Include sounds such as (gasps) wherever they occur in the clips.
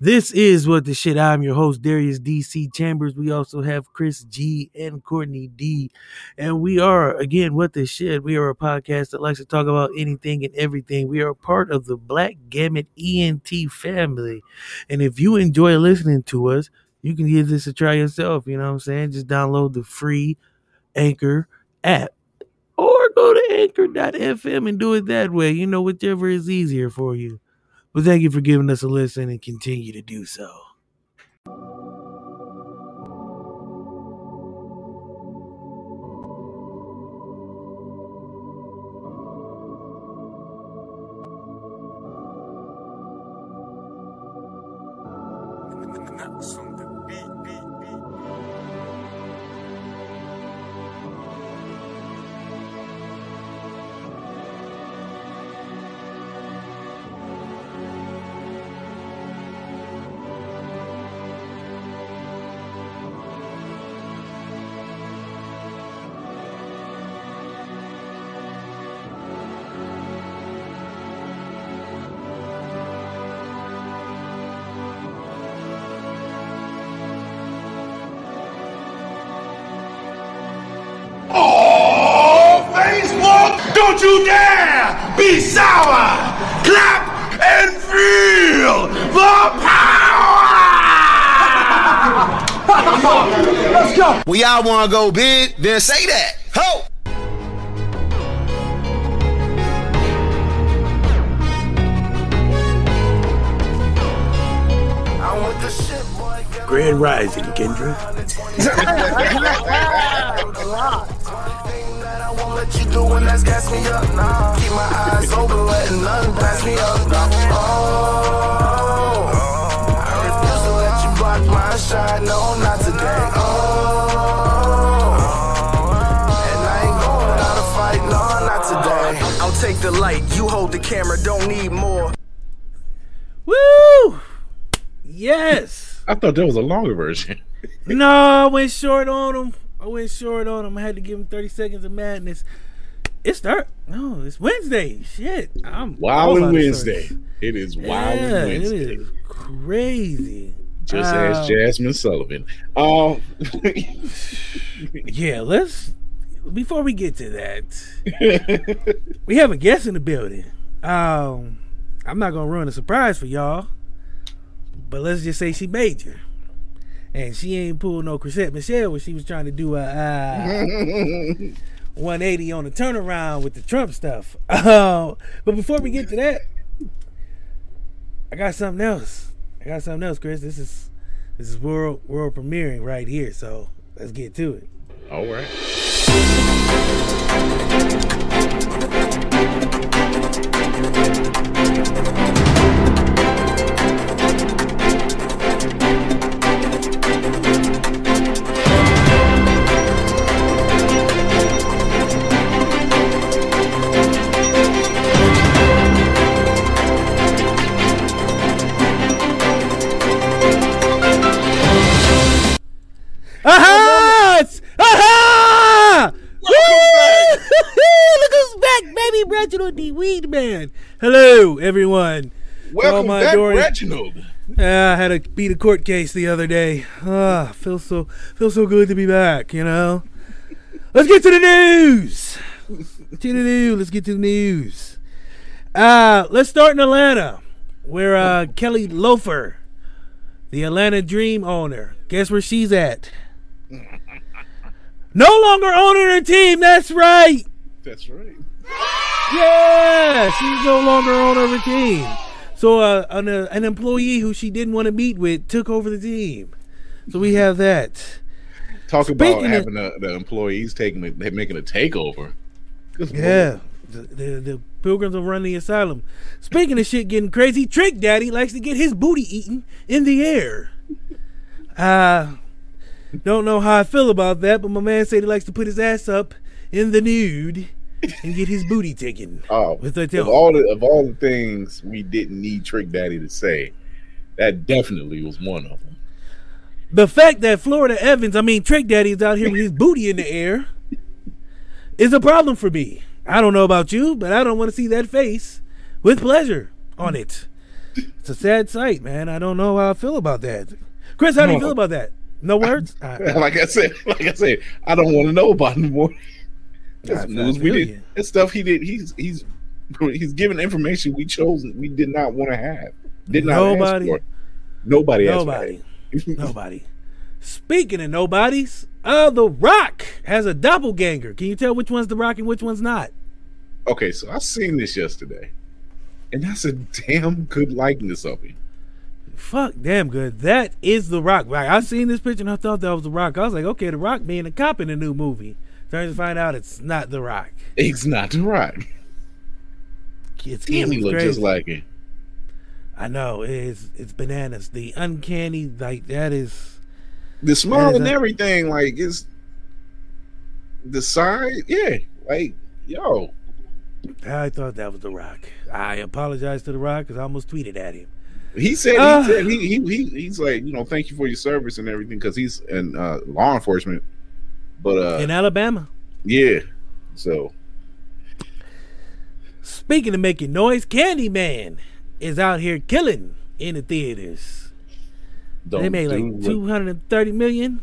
This is what the shit. I'm your host, Darius DC Chambers. We also have Chris G and Courtney D. And we are, again, what the shit. We are a podcast that likes to talk about anything and everything. We are part of the Black Gamut ENT family. And if you enjoy listening to us, you can give this a try yourself. You know what I'm saying? Just download the free Anchor app or go to anchor.fm and do it that way. You know, whichever is easier for you. But thank you for giving us a listen and continue to do so. Y'all want to go big? Then say that. Ho! I want the shit, boy. Grand Rising, Kendra. Take the light. You hold the camera. Don't need more. Woo! Yes. I thought that was a longer version. no, I went short on him. I went short on him. I had to give him 30 seconds of madness. It's start. No, it's Wednesday. Shit. I'm Wild out and Wednesday. It is Wild Yeah, and Wednesday. It is crazy. Just Um, ask Jazmine Sullivan. Um, (laughs) Yeah, let's before we get to that, we have a guest in the building. Um, I'm not gonna ruin a surprise for y'all, but let's just say she major, and she ain't pulled no Chrisette Michele when she was trying to do a uh, 180 on the turnaround with the Trump stuff. Uh, (laughs) but before we get to that, I got something else. I got something else, Chris. This is this is world world premiering right here. So let's get to it. all right. Aha! To beat a court case the other day. Ah, feels so feels so good to be back. You know. Let's get to the news. to the news. Let's get to the news. Uh, let's start in Atlanta, where uh, Kelly Loeffler, the Atlanta Dream owner, guess where she's at? (laughs) No longer owning her team. That's right. That's right. Yeah, she's no longer owner of her team. So uh, an, uh, an employee who she didn't want to meet with took over the team. So we have that. Talk about Speaking of- having the, the employees taking a, making a takeover. Good Yeah. The, the, the pilgrims will run the asylum. Speaking of shit getting crazy, Trick Daddy likes to get his booty eaten in the air. Uh, don't know how I feel about that, but my man said he likes to put his ass up in the nude and get his booty taken. (laughs) Oh, With the of all the of all the things we didn't need Trick Daddy to say, that definitely was one of them. The fact that Florida Evans, I mean Trick Daddy, is out here with his (laughs) booty in the air is a problem for me. I don't know about you, but I don't want to see that face with pleasure on it. it's a sad sight, man. I don't know how I feel about that. Chris, how do you feel about that? No words. All right. (laughs) Uh, like I said, like I said, I don't want to know about it anymore. That's I- I news we did. That's stuff he did. He's he's he's giving information we chose we did not want to have. Did not Nobody- ask for. Nobody. Nobody. (laughs) Nobody. Speaking of nobodies, uh, The Rock has a doppelganger. Can you tell which one's The Rock and which one's not? okay, so I seen this yesterday, and that's a damn good likeness of him. Fuck, damn good. That is The Rock. Like, I seen this picture and I thought that was The Rock. I was like, okay, The Rock being a cop in a new movie. Turns to find out it's not The Rock. It's not the Rock. It's, Damn, he just like him. I know it's it's bananas. The uncanny like that is The smile and a- everything, like it's the size. yeah. Like, yo, I thought that was The Rock. I apologize to The Rock because I almost tweeted at him. he said Ah. he said he, he he he's like, you know, thank you for your service and everything because he's in uh, law enforcement. But uh, In Alabama. yeah, so Speaking of making noise, Candyman is out here killing in the theaters. don't they made like two hundred and thirty million.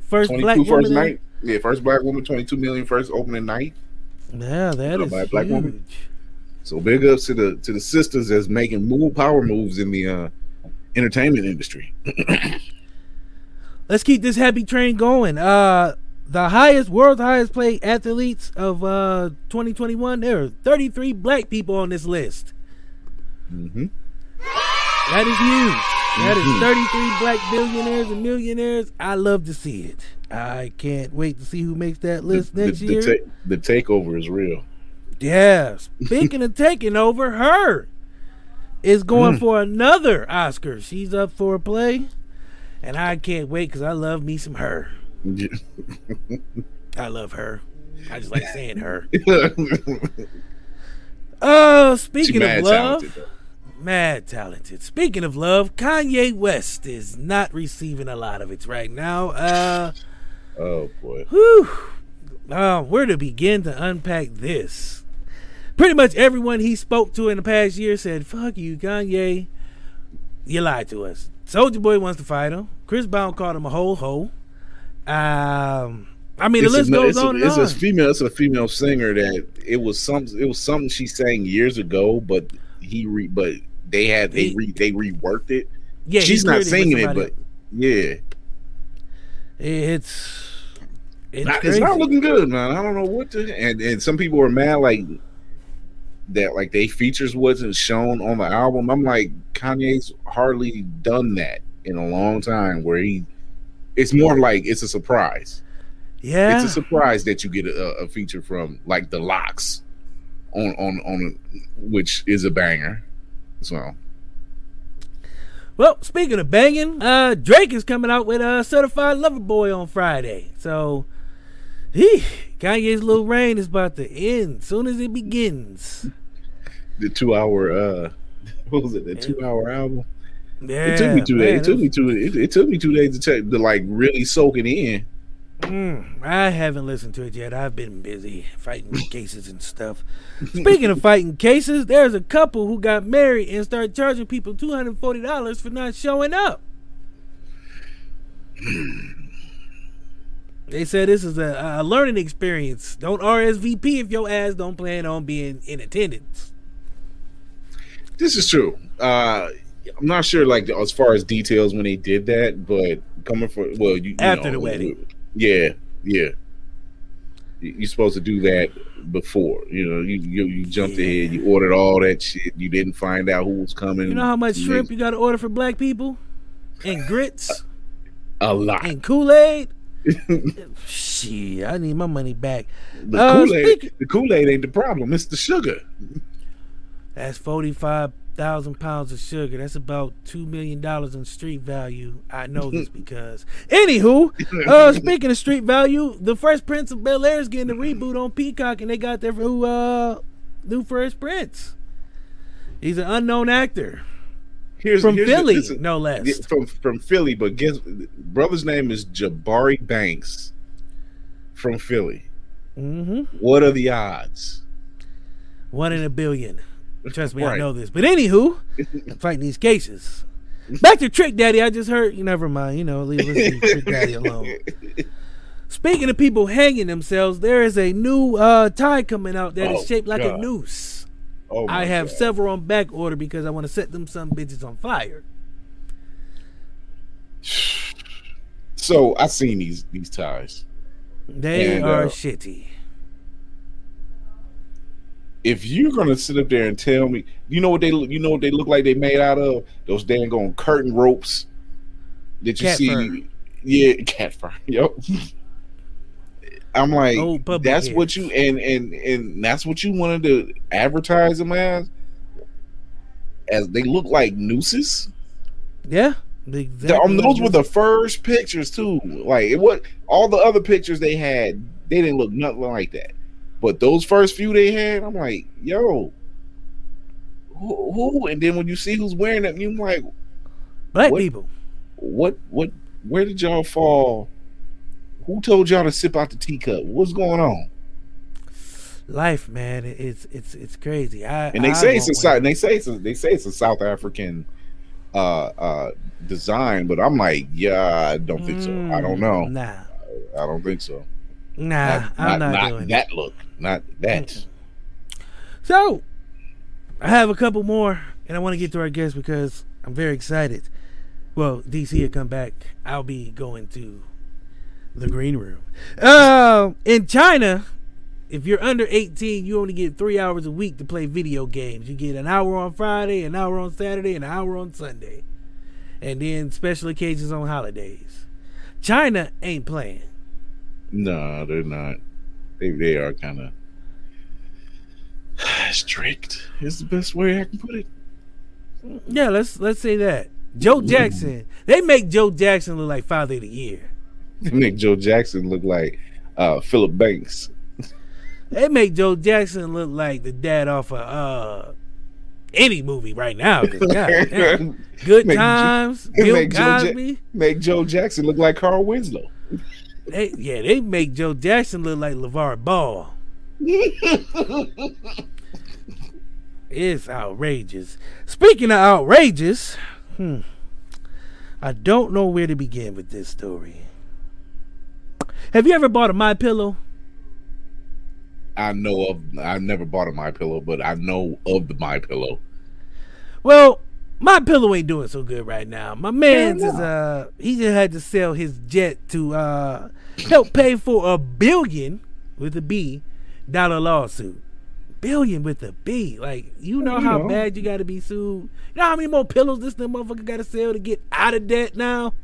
First black first woman. night. Yeah, first black woman, 22 million first opening night. Yeah, that is black huge. woman? So big ups to the to the sisters that's making move power moves in the uh entertainment industry. (clears throat) Let's keep this happy train going. Uh the highest world's highest paid athletes of uh 2021. There are 33 black people on this list. hmm That is huge. That is Mhm. 33 black billionaires and millionaires. I love to see it. I can't wait to see who makes that list The, next the, year. ta- the takeover is real. Yeah. Speaking of taking over, her is going Mm. for another Oscar. She's up for a play. And I can't wait because I love me some her. (laughs) I love her. I just like saying her. (laughs) Oh, speaking of love, talented mad talented. Speaking of love, Kanye West is not receiving a lot of it right now. Uh, (laughs) Oh boy. whew. Uh, where to begin to unpack this? Pretty much everyone he spoke to in the past year said, "Fuck you, Kanye. You lied to us." Soulja Boy wants to fight him. Chris Brown called him a whole hoe. Um, I mean, the list a, goes it's a- on and it's on. a female. It's a female singer that it was some. It was something she sang years ago, but he re, but they had they He- re, they reworked it. yeah, She's not singing it, but yeah, it's it's, Not- it's not looking good, man. I don't know what to. And and some people were mad like that, like they features wasn't shown on the album. I'm like, Kanye's hardly done that in a long time. Where he, it's more like it's a surprise. yeah, It's a surprise that you get a, a feature from like the Lox on on on which is a banger. So Well, Well, speaking of banging, uh, Drake is coming out with a certified lover boy on Friday. So, he Kanye's little reign is about to end soon as it begins. the two hour uh (laughs) what was it? The two hour album. Yeah, It took me two man, days. It took me two. It, it took me two days to check to like really soak it in. Mm, I haven't listened to it yet. I've been busy fighting (laughs) cases and stuff. Speaking of fighting cases, there's a couple who got married and started charging people two hundred forty dollars for not showing up. They said this is a, a learning experience. Don't RSVP if your ass don't plan on being in attendance. This is true. Uh I'm not sure like as far as details when they did that, but coming for well, you, you After know, the wedding. Yeah, yeah. You- You're supposed to do that before. You know, you you, you jumped Yeah. ahead. You ordered all that shit. You didn't find out who was coming. You know how much You shrimp you got to order for black people, and grits, (laughs) A lot. and Kool Aid. (laughs) Shit, I need my money back. The Uh, Kool Aid. speaking- The Kool Aid ain't the problem. It's the sugar. That's forty-five thousand pounds of sugar. That's about two million dollars in street value. I know this (laughs) because, anywho, uh, speaking of street value, the Fresh Prince of Bel Air is getting a reboot on Peacock, and they got their new uh, new Fresh Prince. He's an unknown actor Here's from here's Philly, is- no less. From from Philly, but guess brother's name is Jabari Banks from Philly. hmm What are the odds? One in a billion. Trust me, I know this. But anywho, I'm fighting these cases. Back to Trick Daddy. I just heard. You never mind. You know, leave, (laughs) Trick Daddy alone. Speaking of people hanging themselves, there is a new uh, tie coming out that is Oh, shaped like a noose. Oh I have God. several on back order because I want to set them some bitches on fire. So I seen these these ties. They And, are uh, shitty. If you're gonna sit up there and tell me, you know what they look, you know what they look like they made out of those dang on curtain ropes that you Cat see. Yeah, (laughs) cat fur. Yep. I'm like, public that's what you and and and that's what you wanted to advertise them as. As they look like nooses. Yeah. The- um, those were the first pictures too. Like it was all the other pictures they had, they didn't look nothing like that. But those first few they had, I'm like, yo, who? who? And then when you see who's wearing them, you're like, black what- people. what? What? Where did y'all fall? Who told y'all to sip out the teacup? What's going on? Life, man, it's it's it's crazy. I And they I say it's a South. They say it's a, they say it's a South African uh uh design, but I'm like, yeah, I don't think so. I don't Mm, know. Nah, I don't think so. Nah, I'm not, doing it. that look, not that. So, I have a couple more, and I want to get to our guests because I'm very excited. Well, DC will come back. I'll be going to the green room. Uh, in China, if you're under 18, you only get three hours a week to play video games. You get an hour on Friday, an hour on Saturday, an hour on Sunday, and then special occasions on holidays. China ain't playing. No, they're not. They they are kind of (sighs) strict. Is the best way I can put it. Yeah, let's let's say that. Joe Jackson. They make Joe Jackson look like Father of the Year. They make Joe Jackson look like uh, Philip Banks. They make Joe Jackson look like the dad off of uh any movie right now. (laughs) God. Good Make times, (laughs) Bill make Joe Ja- Make Joe Jackson look like Carl Winslow. They, yeah, they make Joe Jackson look like LaVar Ball. It's outrageous. Speaking of outrageous, hmm, I don't know where to begin with this story. Have you ever bought a My Pillow? I know of. I've never bought a My Pillow, but I know of the My Pillow. Well, my pillow ain't doing so good right now. My man's is uh he just had to sell his jet to uh help pay for a billion with a B dollar lawsuit. Billion with a B. Like you know You how know. bad you gotta be sued. You know how many more pillows this little motherfucker gotta sell to get out of debt now?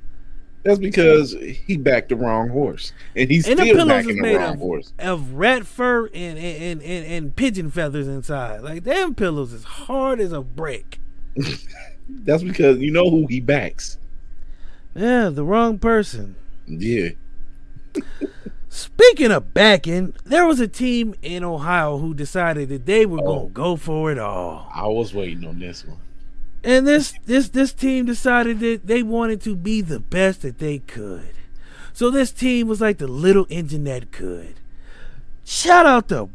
That's because he backed the wrong horse, and he's And the still pillows backing is the wrong of, horse. of rat fur and and, and, and and pigeon feathers inside. Like them pillows is hard as a brick. That's because you know who he backs. Yeah, the wrong person. Yeah. (laughs) Speaking of backing, there was a team in Ohio who decided that they were Oh. going to go for it all. I was waiting on this one. And this this this team decided that they wanted to be the best that they could. So this team was like the little engine that could. Shout out to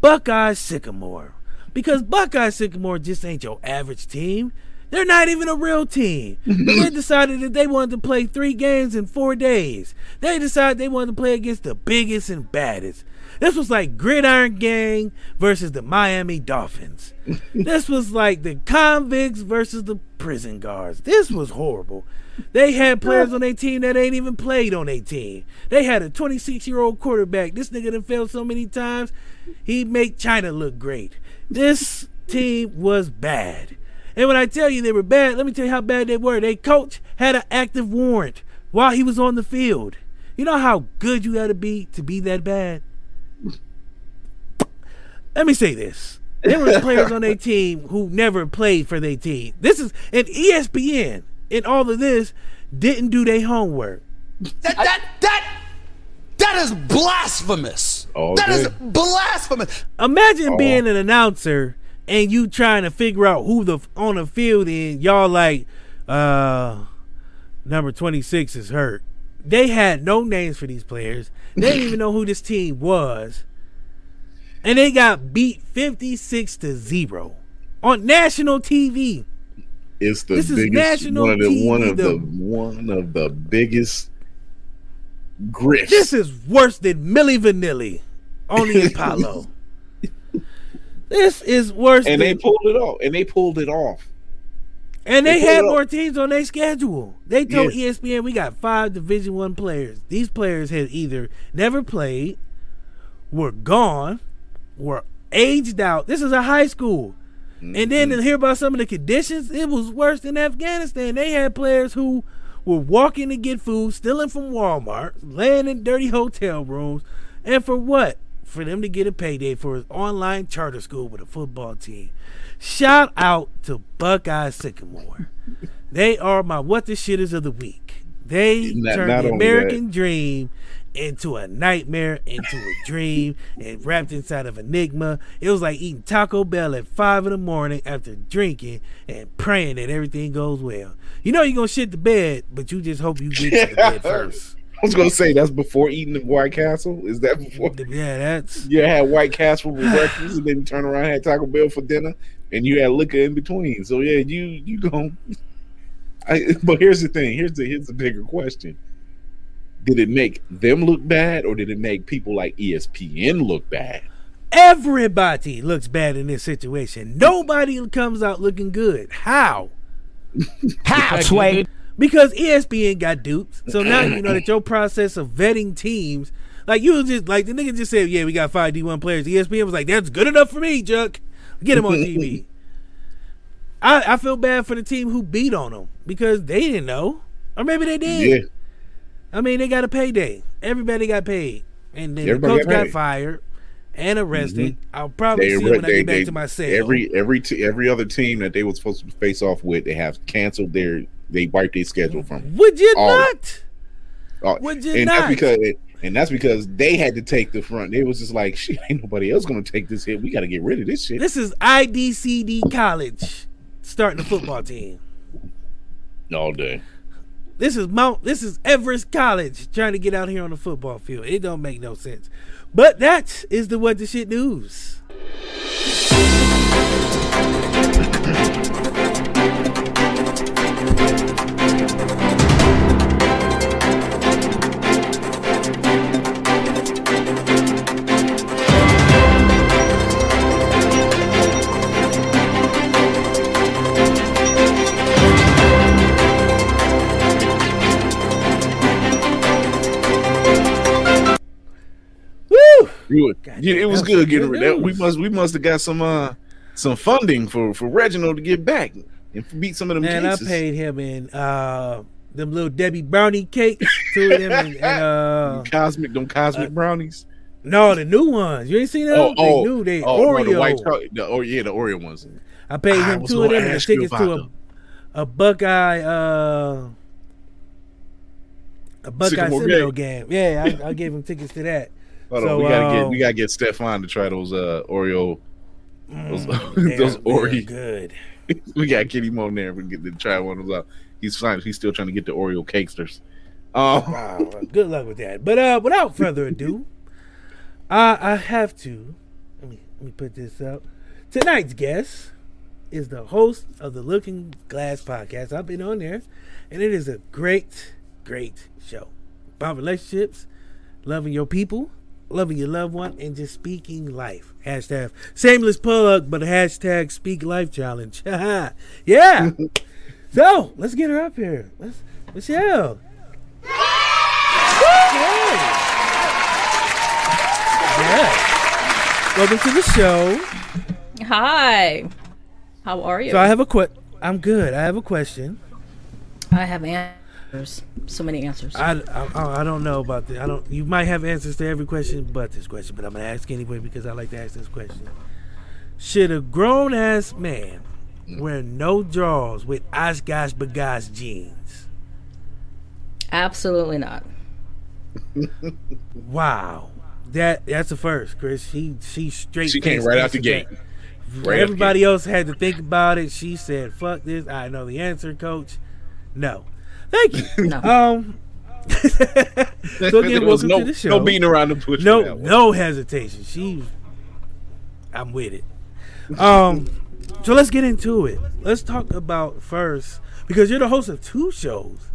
Buckeye Sycamore. Because Buckeye Sycamore just ain't your average team. They're not even a real team. They (laughs) decided that they wanted to play three games in four days. They decided they wanted to play against the biggest and baddest. This was like Gridiron Gang versus the Miami Dolphins. (laughs) this was like the convicts versus the prison guards. This was horrible. They had (laughs) players on their team that ain't even played on their team. They had a 26 year old quarterback. This nigga done failed so many times, he make China look great. This team was bad. And when I tell you they were bad, let me tell you how bad they were. Their coach had an active warrant while he was on the field. You know how good you gotta be to be that bad? Let me say this. There were players on their (laughs) team who never played for their team. This is and E ESPN in all of this didn't do their homework. That that that that is blasphemous. All That is day. blasphemous. Imagine Oh. being an announcer and you trying to figure out who the on the field and y'all like uh number 26 is hurt. They had no names for these players. They didn't even know who this team was. And they got beat 56 to 0. on national TV. It's the This is biggest national one of the one of the one of the biggest grifts. This is worse than Milli Vanilli on the (laughs) Apollo. This is worse and they pulled it off. And they pulled it off. And they They had more teams on their schedule. They told Yeah. ESPN we got five Division One players. These players had either never played, were gone, were aged out. This is a high school. And then to hear about some of the conditions, it was worse than Afghanistan. They had players who were walking to get food, stealing from Walmart, laying in dirty hotel rooms, and for what? For them to get a payday for his online charter school with a football team. Shout out to Buckeye Sycamore. They are my what the shitters of the week. They Not- turned not the American dream into a nightmare, into a dream, and wrapped inside of Enigma. It was like eating Taco Bell at five in the morning after drinking and praying that everything goes well. You know you're gonna shit the bed, but you just hope you get to the bed (laughs) first. I was gonna say that's before eating the White Castle. Is that before (laughs) Yeah, that's you had White Castle for breakfast and then turn around and had Taco Bell for dinner and you had liquor in between? So yeah, you you go. (laughs) I, but here's the thing. Here's the here's the bigger question. Did it make them look bad, or did it make people like ESPN look bad? everybody looks bad in this situation. Nobody comes out looking good. How? (laughs) How, Sway? Because ESPN got duped. So now you know that your process of vetting teams, like you just like the nigga just said, yeah, we got five D one players. ESPN was like, that's good enough for me, Chuck. Get him on (laughs) TV. I I feel bad for the team who beat on them because they didn't know, or maybe they did. Yeah, I mean, they got a payday. Everybody got paid, and then Everybody the coach got got fired and arrested. I'll probably they, see when I they, get back they- to my cell. every every t- every other team that they were supposed to face off with, they have canceled their they wiped their schedule from. Would you all- not? Uh, Would you and not? that's because and that's because they had to take the front. It was just like (laughs) shit. Ain't nobody else gonna take this hit. We got to get rid of this shit. This is IDCD College starting a football team. all day. This is Mount. This is Everest College trying to get out here on the football field. It don't make no sense. But that is the what the shit news. Yeah, it was good getting rid. That, we must we must have got some uh some funding for for Reginald to get back and beat some of them Man, cases. I paid him in uh them little Debbie brownie cakes, two of them, and, and uh (laughs) cosmic, them cosmic brownies. no, the new ones. You ain't seen them? Oh, they oh, new, they oh, Oreo. no, the white chocolate. The, oh yeah, the Oreo ones. I paid him was two of them and tickets to a, a Buckeye uh a Buckeye Sycamore Seminole game. Yeah, I, I gave him tickets to that. Hold So, on, we gotta get um, we gotta get Stefan to try those uh Oreo. Those, Mm, those (laughs) Oreo. good. (laughs) we got Kitty Mo there. We get to try one of those out. He's fine. He's still trying to get the Oreo cakesters. Um, Wow, good luck with that. But uh, without further (laughs) ado, I I have to let me let me put this up. Tonight's guest is the host of the Looking Glass podcast. I've been on there, and it is a great, great show about relationships, loving your people, loving your loved one, and just speaking life. Hashtag shameless plug, but hashtag speak life challenge. (laughs) yeah. so let's get her up here. Let's Michelle. Yeah. Welcome to the show. Hi. How are you? So I have a que- I'm good. I have a question. I have answers. So many answers. I, I, I don't know about this. I don't. You might have answers to every question, but this question. But I'm gonna ask anyway because I like to ask this question. Should a grown ass man mm. wear no drawers with Oshkosh B'gosh jeans? Absolutely not. (laughs) Wow, that that's a first, Chris. She she straight. she came right out the gate. Right Everybody else had to think about it. She said, "Fuck this." I know the answer, Coach. No, thank you. (laughs) No. Um. (laughs) so again, welcome no, to the show. no beating around the bush. no no hesitation. She, I'm with it. Um, So let's get into it. Let's talk about first because you're the host of two shows.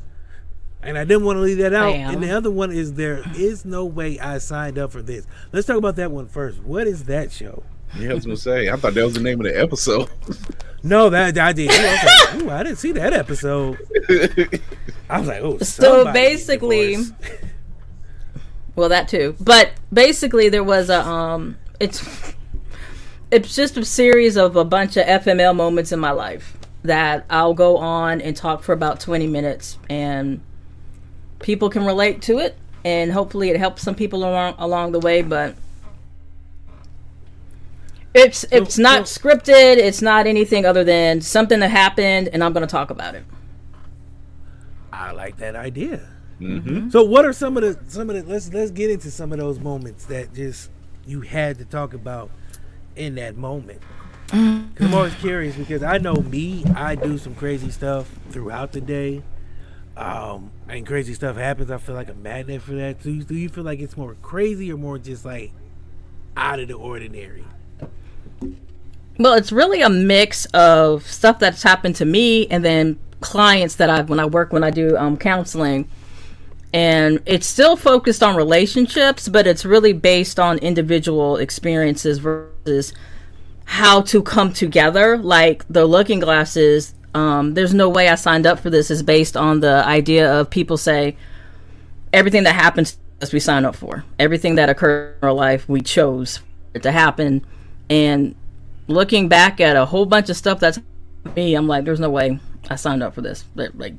And I didn't want to leave that out. am. And the other one is there is no way I signed up for this. Let's talk about that one first. What is that show? Yeah, I was gonna say. I thought that was the name of the episode. (laughs) No, that I did. I, like, Ooh, I didn't see that episode. I was like, oh. So basically- Well, that too. But basically, there was a um, it's it's just a series of a bunch of FML moments in my life that I'll go on and talk for about twenty minutes, and people can relate to it, and hopefully, it helps some people along along the way. But it's it's not scripted. It's not anything other than something that happened, and I'm going to talk about it. I like that idea. Mm-hmm. So, what are some of the some of the let's let's get into some of those moments that just you had to talk about in that moment. Because I'm always curious because I know me, I do some crazy stuff throughout the day. Um, and crazy stuff happens. I feel like a magnet for that. Do you, do you feel like it's more crazy or more just like out of the ordinary? Well, it's really a mix of stuff that's happened to me and then clients that I've when I work when I do um, counseling. And it's still focused on relationships, but it's really based on individual experiences versus how to come together. Like the looking glasses, um, there's no way I signed up for this is based on the idea of people say everything that happens to us we sign up for. Everything that occurred in our life we chose it to happen. And looking back at a whole bunch of stuff that's me, I'm like, there's no way I signed up for this. Like,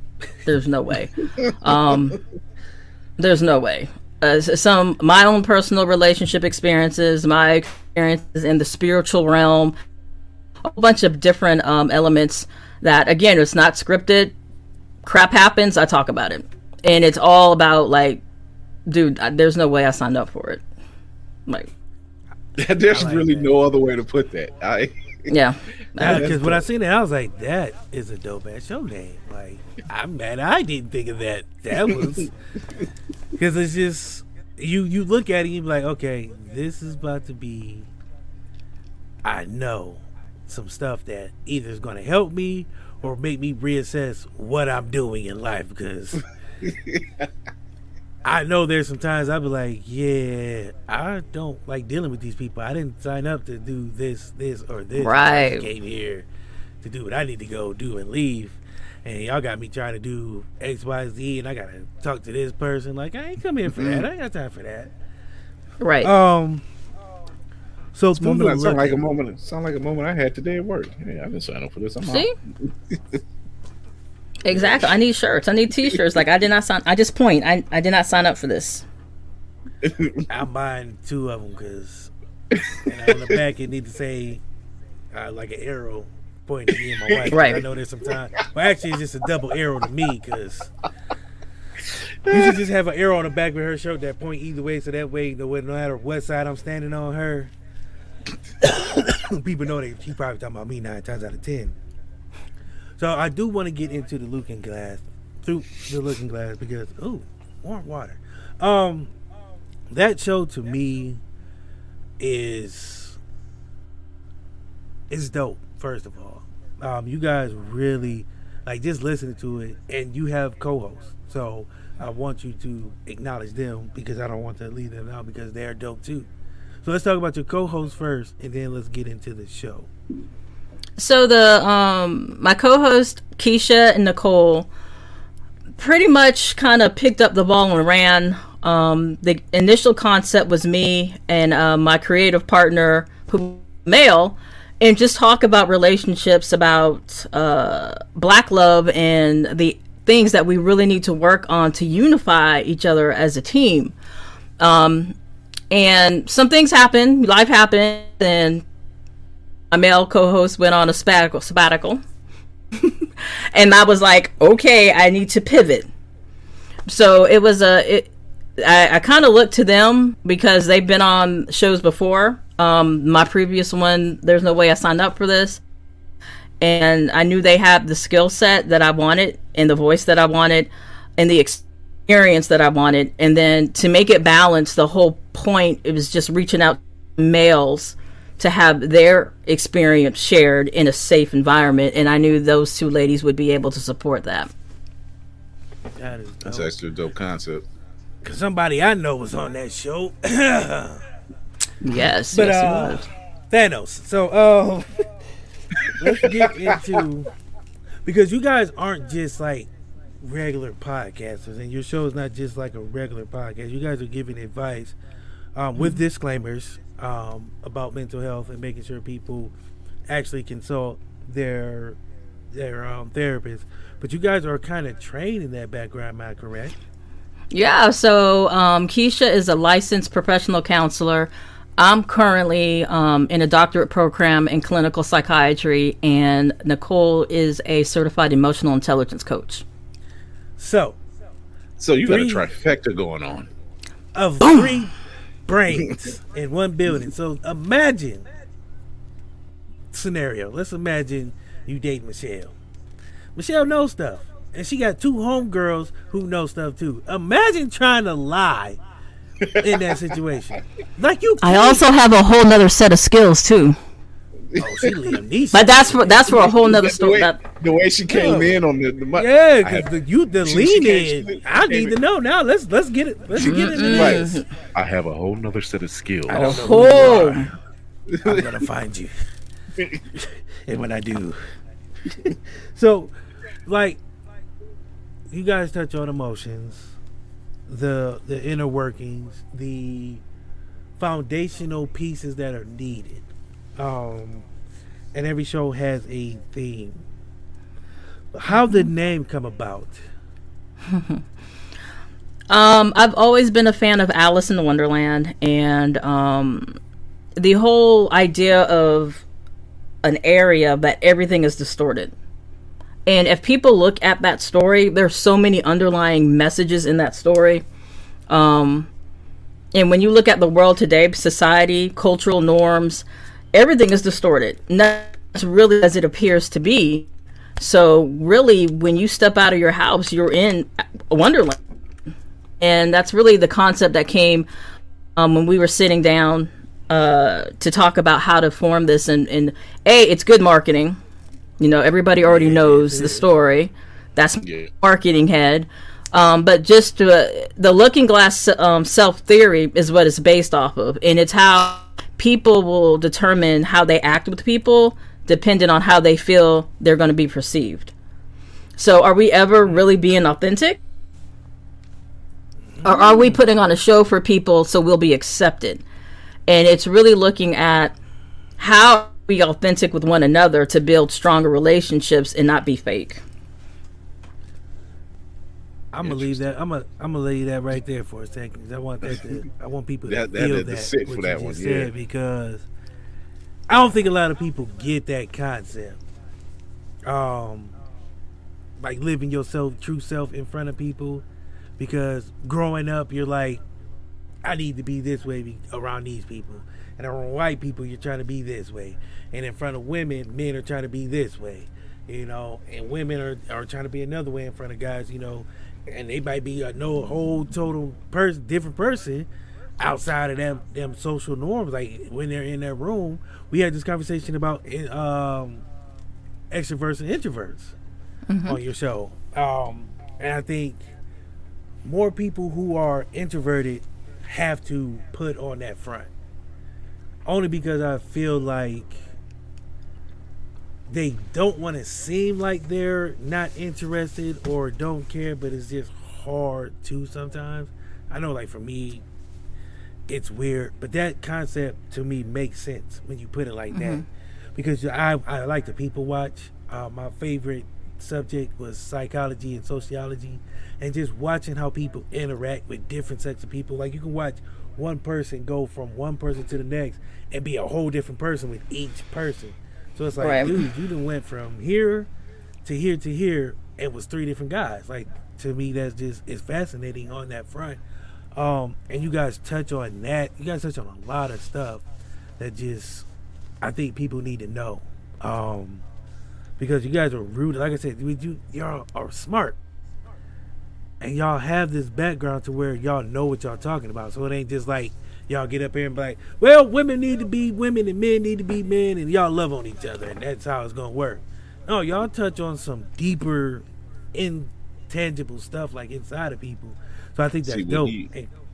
there's no way. (laughs) Um, there's no way. Uh, some my own personal relationship experiences, my experiences in the spiritual realm, a whole bunch of different um, elements that again, it's not scripted. Crap happens, I talk about it, and it's all about like, dude, I, there's no way I signed up for it. Like, (laughs) There's like really that. no other way to put that. (laughs) I yeah, Because when I seen it, I was like, "That is a dope ass show name." Like, I'm mad I didn't think of that. That was (laughs) because it's just you. You look at it, and you be like, "Okay, this is about to be." I know some stuff that either is going to help me or make me reassess what I'm doing in life because. I know there's some times I'll be like, yeah, I don't like dealing with these people. I didn't sign up to do this, this, or this. Right. just came here to do what I need to go do and leave. And y'all got me trying to do X, Y, Z, and I gotta talk to this person. Like, I ain't come here for that. I ain't got time for that. right. Um. So through moment sound like a moment. Sound like a moment I had today at work. Hey, I didn't sign up for this. I'm See? (laughs) out. Exactly. I need shirts. I need T-shirts. Like I did not sign. I just point. I I did not sign up for this. (laughs) I'm buying two of them because, and on the back it need to say, uh, like an arrow pointing to me and my wife. Right. I know there's some time. Well, actually, it's just a double arrow to me because you should just have an arrow on the back of her shirt that point either way, so that way, no, no matter what side I'm standing on her, (coughs) people know that she probably talking about me nine times out of ten. So I do want to get into the looking glass through the looking glass because ooh, warm water. Um, that show to me is is dope. First of all, um, you guys really like just listening to it, and you have co-hosts. So I want you to acknowledge them because I don't want to leave them out because they're dope too. So let's talk about your co-hosts first, and then let's get into the show. So the um my co-host Keisha and Nicole pretty much kind of picked up the ball and ran. Um, the initial concept was me and uh, my creative partner, who male, and just talk about relationships, about uh, black love, and the things that we really need to work on to unify each other as a team. Um, and some things happen, life happened, and my male co-host went on a sabbatical, sabbatical. (laughs) and I was like, okay, I need to pivot. So it was a, it, I, I kind of looked to them because they've been on shows before. Um, my previous one, there's no way I signed up for this, and I knew they had the skill set that I wanted and the voice that I wanted and the experience that I wanted. And then to make it balanced, the whole point it was just reaching out males to have their experience shared in a safe environment. And I knew those two ladies would be able to support that. That is That's dope. actually a dope concept. Cause somebody I know was on that show. (clears throat) Yes, But yes, it uh, was. Thanos. So uh, (laughs) let's get into because you guys aren't just like regular podcasters, and your show is not just like a regular podcast. You guys are giving advice um, with disclaimers um, about mental health and making sure people actually consult their their um, therapist. But you guys are kind of trained in that background. Am I correct? Yeah, so um, Keisha is a licensed professional counselor. I'm currently um, in a doctorate program in clinical psychiatry, and Nicole is a certified emotional intelligence coach. So So you got a Three- trifecta going on. of three brains in one building. So imagine scenario. Let's imagine you date Michelle. Michelle knows stuff. And she got two homegirls who know stuff too. Imagine trying to lie in that situation. Like you I also have a whole nother set of skills too, Oh, she Liam Neeson. but that's for that's for a whole nother The story. way, That, the way she came Yeah. in on the, the Yeah, because the you the she- she lean came- in. she I came need to know now. Let's let's get it. Let's get into mm-hmm. this. Right. I have a whole nother set of skills. I don't know oh. I'm gonna find you. (laughs) and when I do. (laughs) so like you guys touch on emotions, the the inner workings, the foundational pieces that are needed. Um and every show has a theme. How did name come about? (laughs) Um, I've always been a fan of Alice in Wonderland, and um, the whole idea of an area that everything is distorted. And if people look at that story, there's so many underlying messages in that story. Um, and when you look at the world today, society, cultural norms, everything is distorted. Not really as it appears to be. So really, when you step out of your house, you're in a wonderland and that's really the concept that came um, when we were sitting down uh, to talk about how to form this and, and a it's good marketing you know everybody already knows the story that's Yeah. marketing head um, but just the looking glass um, self theory is what it's based off of and it's how people will determine how they act with people depending on how they feel they're going to be perceived so are we ever really being authentic or are we putting on a show for people so we'll be accepted? And it's really looking at how we authentic with one another to build stronger relationships and not be fake. I'm gonna leave that. I'm gonna I'm gonna lay that right there for a second. I want that. To, I want people to That- that feel to that. sit for that one, said, yeah. because I don't think a lot of people get that concept. Um, like living yourself, true self, in front of people, because growing up, you're like, I need to be this way around these people, and around white people, you're trying to be this way, and in front of women, men are trying to be this way, you know, and women are are trying to be another way in front of guys, you know, and they might be a no whole total person, different person outside of them them social norms. Like when they're in their room, we had this conversation about um, extroverts and introverts on your show, um, and I think more people who are introverted have to put on that front. Only because I feel like they don't want to seem like they're not interested or don't care, but it's just hard to sometimes. I know, like for me, it's weird, but that concept to me makes sense when you put it like that. Because I, I like to people watch. Uh, my favorite subject was psychology and sociology, and just watching how people interact with different sets of people. Like you can watch one person go from one person to the next and be a whole different person with each person. So it's like, Right. dude, you done went from here to here to here. It was three different guys. Like to me, that's just it's fascinating on that front. Um, and you guys touch on that. You guys touch on a lot of stuff that just I think people need to know. Um, because you guys are rooted. Like I said, you you y'all are smart, and y'all have this background to where y'all know what y'all talking about. So it ain't just like y'all get up here and be like, well, women need to be women and men need to be men, and y'all love on each other, and that's how it's gonna work. No, y'all touch on some deeper, intangible stuff like inside of people. So I think that's See, when dope. you-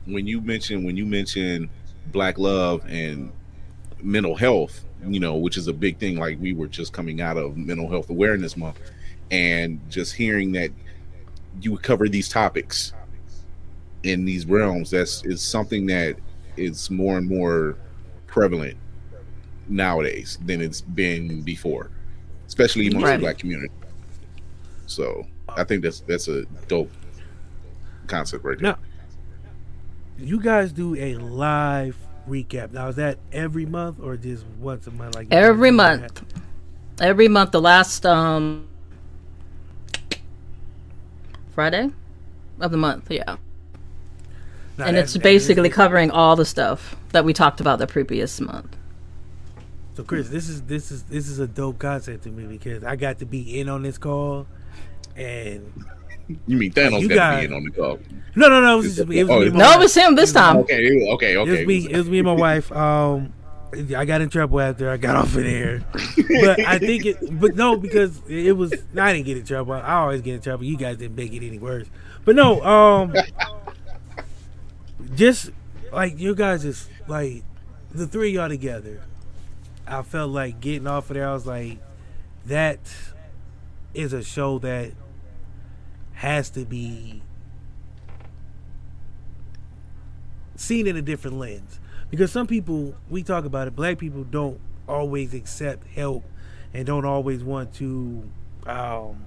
when you mention when you mention black love and mental health you know which is a big thing like we were just coming out of mental health awareness month and just hearing that you would cover these topics in these realms that's is something that is more and more prevalent nowadays than it's been before especially amongst Right. the black community so i think that's that's a dope concept right there Now, you guys do a live recap. Now, is that every month or just once a month? Like Every month. that? Every month, the last um Friday of the month, yeah. Now, and that- it's that basically is- covering all the stuff that we talked about the previous month. So, Chris, this is this is this is a dope concept to me because I got to be in on this call, and (laughs) You mean Thanos You got to be in on the call? no, no, no, it was, just, it was Oh, me and my No, wife. it was him this time. Okay, okay, It okay. was me. It was me and my wife. Um, I got in trouble after I got (laughs) off in there, (laughs) but I think it. But no, because it was. I didn't get in trouble. I always get in trouble. You guys didn't make it any worse. But no, um, just like you guys is like the three of y'all together. I felt like getting off of there. I was like, that is a show that has to be seen in a different lens because some people we talk about it black people don't always accept help and don't always want to um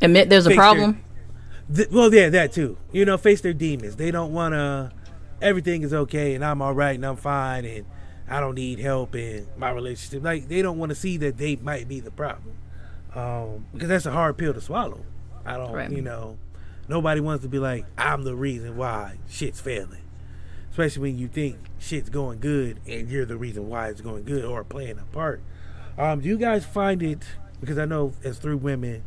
Admit there's a problem. Th- well yeah that too. You know face their demons. They don't want to everything is okay and i'm all right and i'm fine and i don't need help in my relationship. Like they don't want to see that they might be the problem. Um because that's a hard pill to swallow. I don't Right. you know nobody wants to be like i'm the reason why shit's failing. Especially when you think shit's going good and you're the reason why it's going good or playing a part. Um, do you guys find it because I know as three women,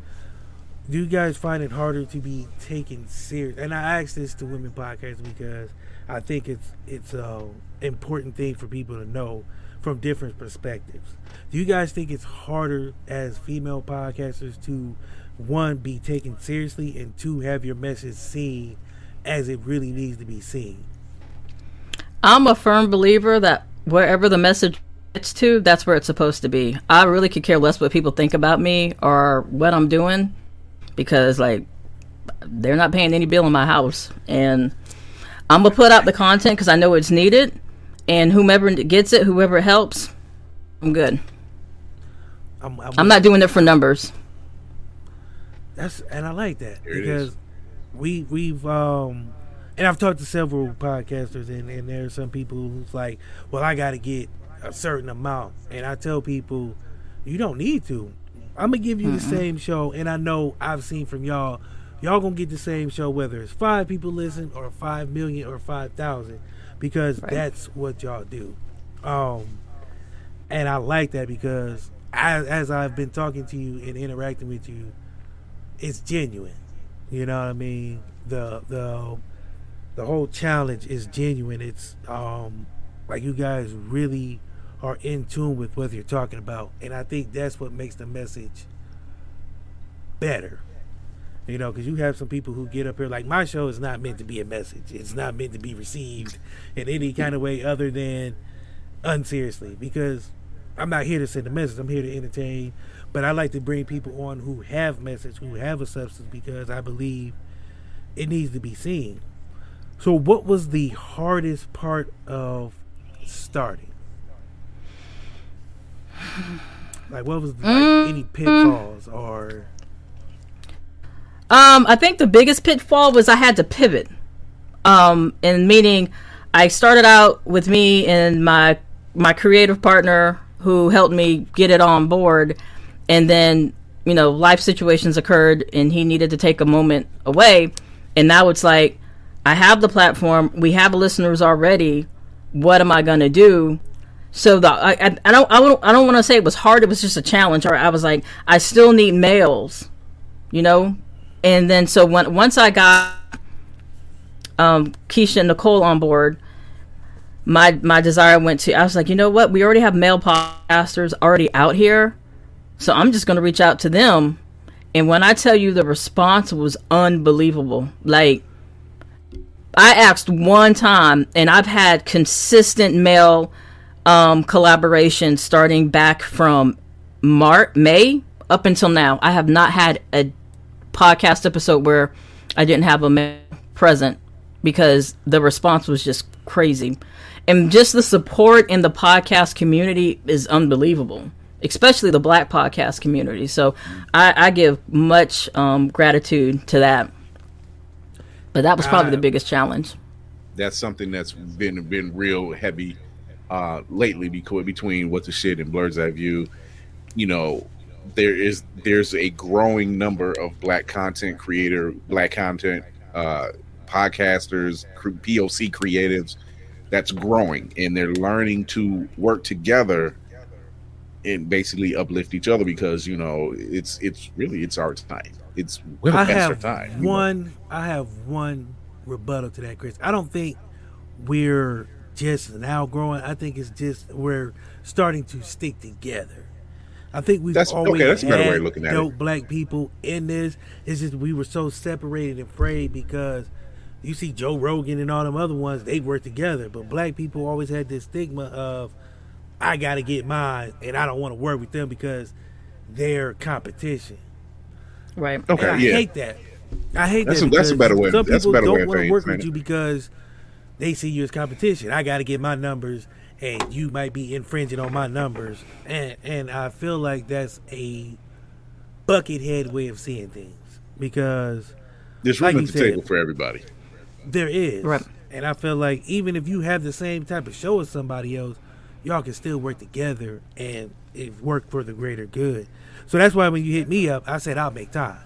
do you guys find it harder to be taken serious? And I ask this to women podcasts because I think it's it's a important thing for people to know from different perspectives. Do you guys think it's harder as female podcasters to one be taken seriously and two have your message seen as it really needs to be seen? I'm a firm believer that wherever the message gets to, that's where it's supposed to be. I really could care less what people think about me or what I'm doing because, like, they're not paying any bill in my house. And I'm going to put out the content because I know it's needed. And whomever gets it, whoever helps, I'm good. I'm, I'm, I'm not doing it for numbers. That's and I like that There because is. we we've um and I've talked to several podcasters and and are some people who's like, well, I got to get a certain amount, and I tell people, you don't need to. I'm gonna give you the same show, and I know I've seen from y'all, y'all gonna get the same show whether it's five people listen or five million or five thousand, because that's what y'all do. Um, and I like that because as, as I've been talking to you and interacting with you, it's genuine. You know what I mean? The the the whole challenge is genuine. It's um like you guys really are in tune with what you're talking about, and I think that's what makes the message better. You know, because you have some people who get up here like my show is not meant to be a message. It's not meant to be received in any kind of way other than unseriously. Because I'm not here to send a message. I'm here to entertain. But I like to bring people on who have message, who have a substance, because I believe it needs to be seen. So, what was the hardest part of starting? Like, what was like any pitfalls or? Um, I think the biggest pitfall was I had to pivot. Um, and meaning I started out with me and my my creative partner who helped me get it on board, and then you know life situations occurred and he needed to take a moment away, and now it's like I have the platform, we have listeners already. What am I gonna do? So the I, I, don't I don't I don't want to say it was hard. It was just a challenge. Or I was like I still need males, you know. And then so when once I got um, Keisha and Nicole on board, my my desire went to I was like, you know what? We already have male podcasters already out here. So I'm just going to reach out to them. And when I tell you the response was unbelievable. Like I asked one time and I've had consistent male um collaboration starting back from March May up until now. I have not had a podcast episode where I didn't have a male present because the response was just crazy. And just the support in the podcast community is unbelievable, especially the black podcast community. So I, I give much um, gratitude to that. But that was probably Uh, the biggest challenge. That's something that's been been real heavy uh lately because between what the shit and Blur's Eye View, you know, there is there's a growing number of black content creator, black content uh podcasters, POC creatives that's growing and they're learning to work together and basically uplift each other because you know it's it's really it's our time. It's well I have time. you know? one. I have one rebuttal to that, Chris. I don't think we're just now growing. I think it's just we're starting to stick together. I think we've That's- always okay, that's a better way had of looking at it. dope black people in this. It's just we were so separated and frayed because you see Joe Rogan and all them other ones, they work together. But black people always had this stigma of I gotta get mine and I don't want to work with them because they're competition. Right. Okay, And I yeah. hate that. I hate That's that. a- that's a better way- Some that's a people better way don't of want to work with you because they see you as competition. I got to get my numbers, and you might be infringing on my numbers. And and I feel like that's a buckethead way of seeing things because There's room like at the said, table for everybody. there is. Right. And I feel like even if you have the same type of show as somebody else, y'all can still work together and it work for the greater good. So that's why when you hit me up, I said I'll make time.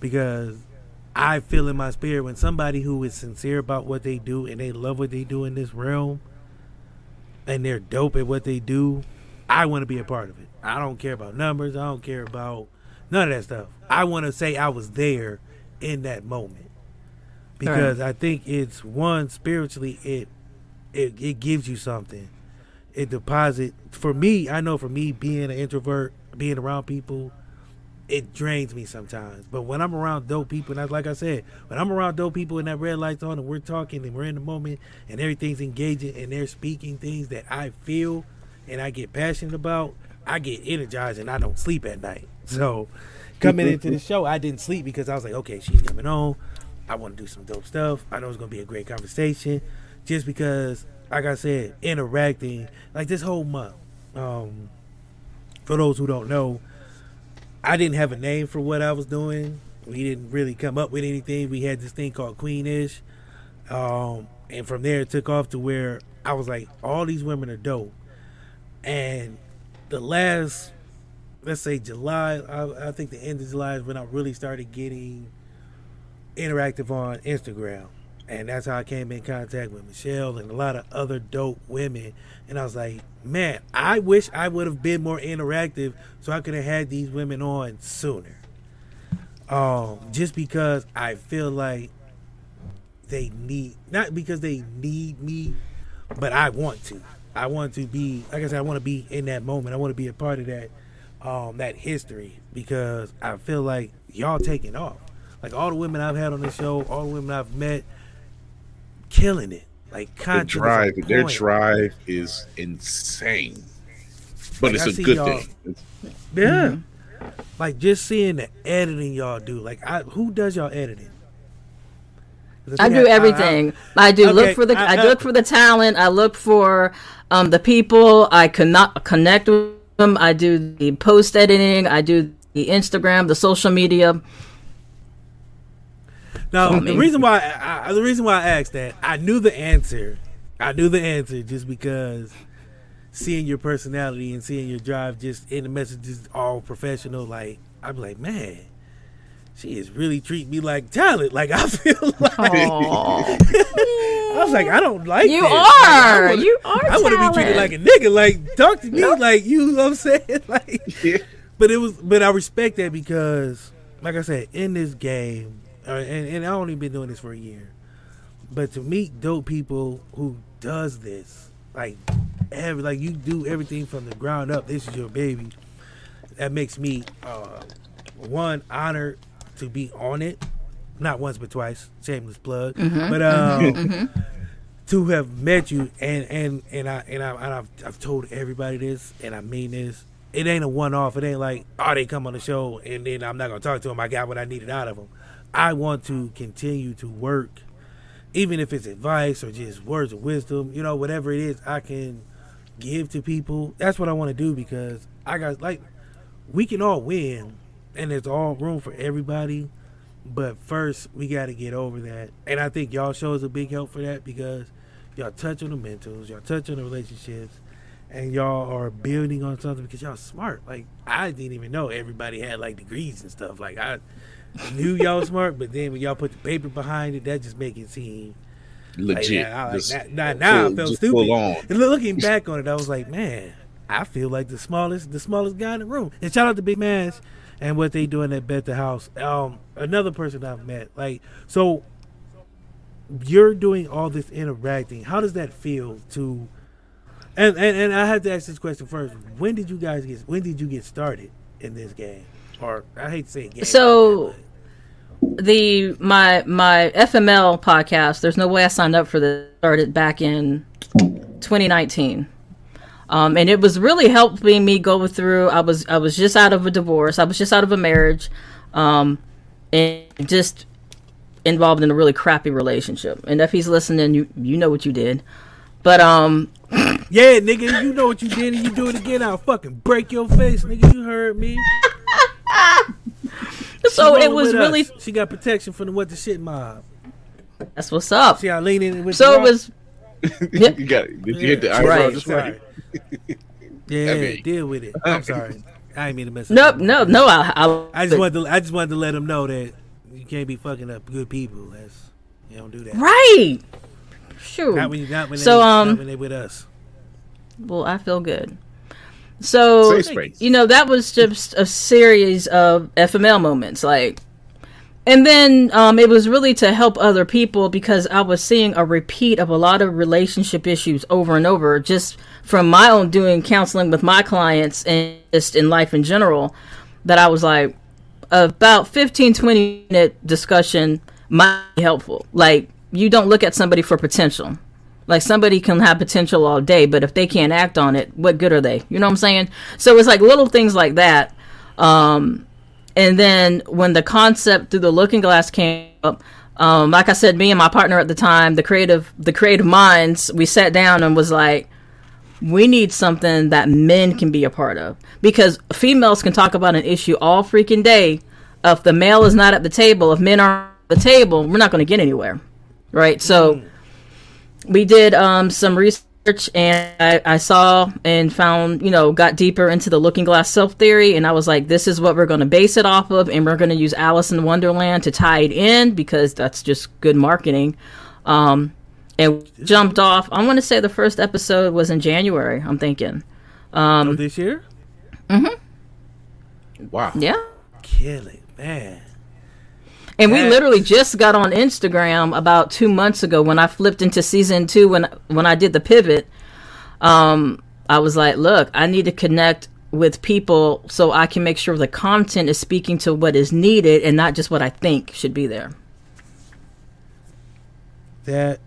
Because I feel in my spirit when somebody who is sincere about what they do and they love what they do in this realm and they're dope at what they do, I want to be a part of it. I don't care about numbers. I don't care about none of that stuff. I want to say I was there in that moment because I think it's one spiritually it it it gives you something. It deposit for me. I know for me being an introvert, being around people, it drains me sometimes. But when I'm around dope people, and that's like I said, when I'm around dope people and that red light's on and we're talking and we're in the moment and everything's engaging and they're speaking things that I feel and I get passionate about, I get energized and I don't sleep at night. (laughs) So coming into the show, I didn't sleep because I was like, okay, she's coming on. I want to do some dope stuff. I know it's gonna be a great conversation, just because, like I said, interacting like this whole month. Um, for those who don't know, I didn't have a name for what I was doing. We didn't really come up with anything. We had this thing called Queenish, um, and from there it took off to where I was like, all these women are dope. And the last, let's say July, I, I think the end of July is when I really started getting interactive on Instagram. And that's how I came in contact with Michelle and a lot of other dope women. And I was like, man, I wish I would have been more interactive so I could have had these women on sooner. Um, just because I feel like they need, not because they need me, but I want to. I want to be, like I said, I want to be in that moment. I want to be a part of that, um, that history because I feel like y'all taking off. Like all the women I've had on the show, all the women I've met, killing it. Like Their content is drive, their point. drive is insane, but Like, it's I a see good y'all- thing. It's, Yeah. Like just seeing the editing y'all do. Like I, who does y'all editing? I think do everything. I, do Okay, look for the I- I, I- look for the talent. I look for um, the people. I cannot connect with them. I do the post editing. I do the Instagram, the social media. Now, I the mean- reason why I, I- the reason why I asked that, I knew the answer. I knew the answer just because seeing your personality and seeing your drive just in the messages all professional, like I'm like, man, she is really treating me like talent. Like I (laughs) feel like (laughs) I was like, I don't like you this. Like, I are. wanna- you are. I want to be treated like a nigga. Like talk to me like you know what I'm saying. (laughs) Like, but it was, but I respect that because, like I said, in this game, uh, and, and I only been doing this for a year, but to meet dope people who does this like every like you do everything from the ground up. This is your baby. That makes me uh, one honored to be on it. Not once but twice. Shameless plug. But um, to have met you and and and I and, I, and I've I've told everybody this and I mean this. It ain't a one off. It ain't like oh they come on the show and then I'm not gonna talk to them. I got what I needed out of them. I want to continue to work, even if it's advice or just words of wisdom. You know whatever it is I can give to people. That's what I want to do because I got like we can all win and there's all room for everybody. But first, we got to get over that. And I think y'all show is a big help for that because y'all touch on the mentals, y'all touch on the relationships, and y'all are building on something because y'all smart. Like, I didn't even know everybody had like degrees and stuff. Like, I knew y'all smart, but then when y'all put the paper behind it, that just make it seem like, Legit. yeah, I like, Just now, now full- I felt stupid. And looking back on it, I was like, man, I feel like the smallest, the smallest guy in the room. And shout out to Big Mash and what they doing at Bet the House. Um, another person I've met, like, so you're doing all this interacting. How does that feel to? And, and and I have to ask this question first. When did you guys get? When did you get started in this game? Or I hate to say game. So the my my FML podcast. There's no way I signed up for this. Started back in 2019. Um, and it was really helping me go through. I was I was just out of a divorce. I was just out of a marriage, um, and just involved in a really crappy relationship. And if he's listening, you you know what you did. But um, (laughs) yeah, nigga, you know what you did, and you do it again. I'll fucking break your face, nigga. You heard me. (laughs) so it was really us. She got protection from the what the shit mob. that's what's up. See how leaning with. So the it was yeah. (laughs) you got it. Did you hit the Yeah, eyebrow Right. just sorry. right? Yeah, (laughs) mean- deal with it. I'm sorry. I ain't mean to mess. up. nope, no, no. I, I, I just wanted to. I just wanted to let them know that you can't be fucking up good people. That's you don't do that. right. Sure. Not when you not when So, they, um, not when they with us. Well, I feel good. So, you know, that was just a series of FML moments. Like, and then um, it was really to help other people because I was seeing a repeat of a lot of relationship issues over and over just from my own doing counseling with my clients and just in life in general. That I was like, about 15, 20 minute discussion might be helpful. Like, you don't look at somebody for potential. Like somebody can have potential all day, but if they can't act on it, what good are they? You know what I'm saying? So it's like little things like that. Um, and then when the concept through the looking glass came up, um, like I said, me and my partner at the time, the creative, the creative minds, we sat down and was like, we need something that men can be a part of because females can talk about an issue all freaking day. If the male is not at the table, if men aren't at the table, we're not going to get anywhere, right? So we did um, some research and I, I saw and found, you know, got deeper into the looking glass self theory. And I was like, this is what we're going to base it off of. And we're going to use Alice in Wonderland to tie it in because that's just good marketing. Um, and jumped off. I want to say the first episode was in January, I'm thinking. Um, oh, this year, Mm hmm. Wow. Yeah. kill it, man. And we literally just got on Instagram about two months ago when I flipped into season two when when I did the pivot. Um, I was like, look, I need to connect with people so I can make sure the content is speaking to what is needed and not just what I think should be there. That.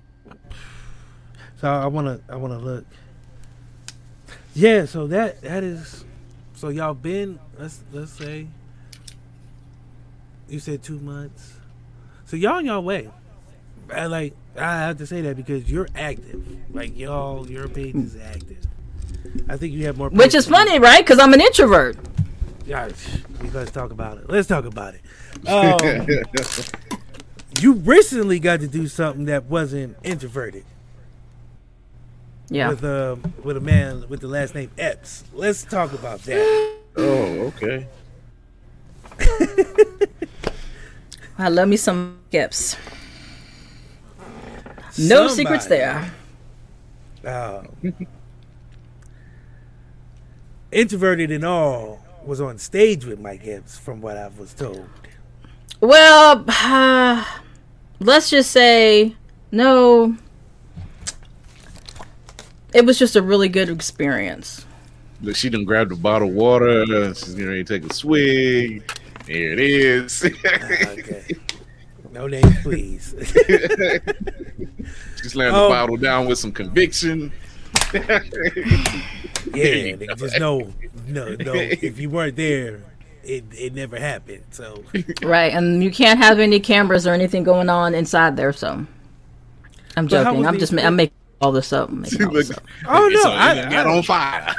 So I wanna I wanna look. Yeah, so that that is. So y'all been let's let's say. You said two months. So y'all on y'all way. I like I have to say that because you're active. Like y'all, your page is active. I think you have more. Which is posts than- funny, right? Because I'm an introvert. Yeah, sh- let's talk about it. Let's talk about it. Um, (laughs) you recently got to do something that wasn't introverted Yeah. with a with a man with the last name Epps. Let's talk about that. Oh, okay. I love me some skips. No Somebody- secrets there. uh, introverted and all was on stage with Mike Epps, from what I was told. Well, let's just say no. it was just a really good experience. Look, She done grabbed a bottle of water. She's getting ready to take a swig. Here it is. (laughs) Okay. No name, please. (laughs) she slammed Oh. the bottle down with some conviction. yeah, nigga, just know, no, no. If you weren't there, it it never happened. So Right, and you can't have any cameras or anything going on inside there. So, I'm But joking. I'm the just I'm making all this up. I'm making all this (laughs) up. Oh, no, so I- it got I- on fire.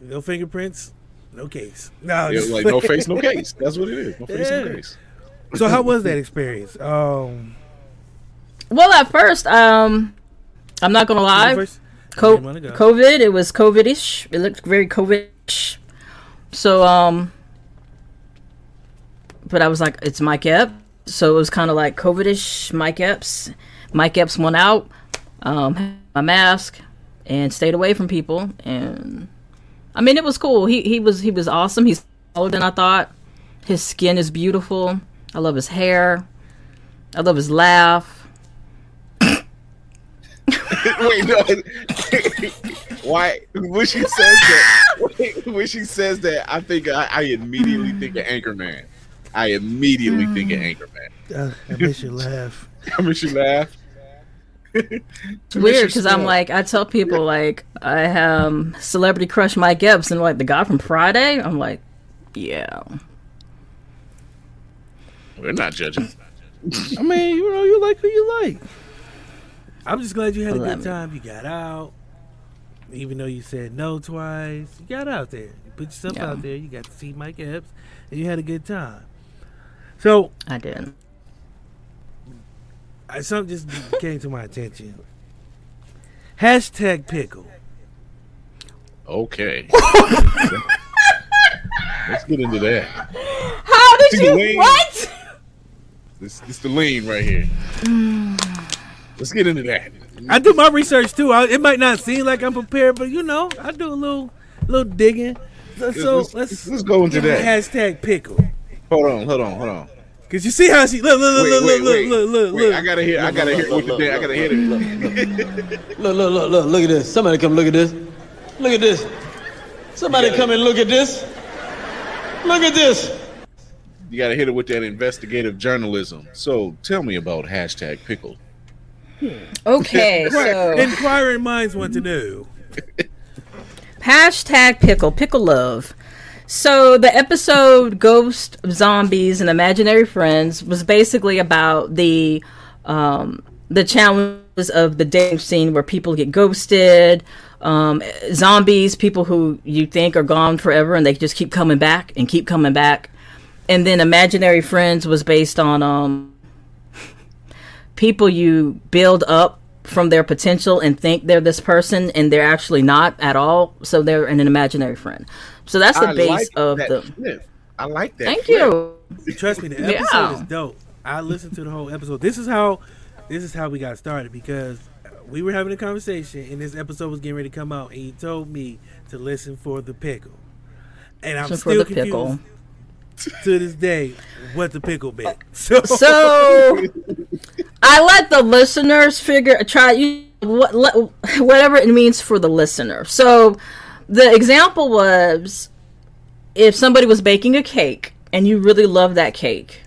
no fingerprints, no case. No, It just like no face, no case. That's what it is. No face, no case. So how was that experience? Um, Well, at first, um, I'm not gonna lie. Co- didn't wanna go. COVID, it was COVID-ish. It looked very COVID-ish. So, um, but I was like, it's Mike Epps. So it was kind of like COVID-ish Mike Epps. Mike Epps went out, um, had my mask, and stayed away from people. And I mean, it was cool. He he was he was awesome. He's taller than I thought. His skin is beautiful. I love his hair. I love his laugh. (laughs) Wait, no. (laughs) Why? When she says that, when she says that, I think I, I immediately think of Anchorman. I immediately think of Anchorman. Uh, I miss your laugh. I mean, she laughed. (laughs) It's weird because I'm like, I tell people like I um celebrity crush Mike Epps and like the guy from Friday. I'm like, yeah, We're not judging. I mean, you know, you like who you like. I'm just glad you had a good time. You got out, even though you said no twice. You got out there. You put yourself Yeah. out there. You got to see Mike Epps, and you had a good time. So I did. I, something just came to my attention. Hashtag pickle. Okay. (laughs) Let's get into that. How did See the you lane? what? This, this the lean right here. Let's get into that. I do my research too. I, it might not seem like I'm prepared, but you know, I do a little, little digging. So, so let's, let's let's go into that. hashtag pickle. Hold on, hold on, hold on. Cause you see how she look, look, look, Wait, look, wait, look, wait. look, look, Wait, look. I gotta hear. I gotta hear what you did. I gotta hear it. (laughs) Look, look, look, look, look at this. Somebody come look at this. Look at this. Somebody come and look at this. Look at this. You gotta hit it with that investigative journalism. So tell me about hashtag pickle. Hmm. Okay, (laughs) so Inquiring minds want to know. (laughs) hashtag pickle pickle love. So the episode "Ghost of Zombies and Imaginary Friends" was basically about the um, the challenges of the dating scene where people get ghosted, um, zombies, people who you think are gone forever and they just keep coming back and keep coming back. And then Imaginary Friends was based on um, people you build up from their potential and think they're this person and they're actually not at all. So they're an imaginary friend. So that's the I base like of that the. flip. I like that. Thank flip. you. Trust me, the episode Yeah. is dope. I listened to the whole episode. This is how, this is how we got started because we were having a conversation and this episode was getting ready to come out, and he told me to listen for the pickle, and I'm Listen for still the pickle. confused to this day what the pickle bit? (laughs) So, So I let the listeners figure try you what let, whatever it means for the listener. So the example was if somebody was baking a cake and you really love that cake.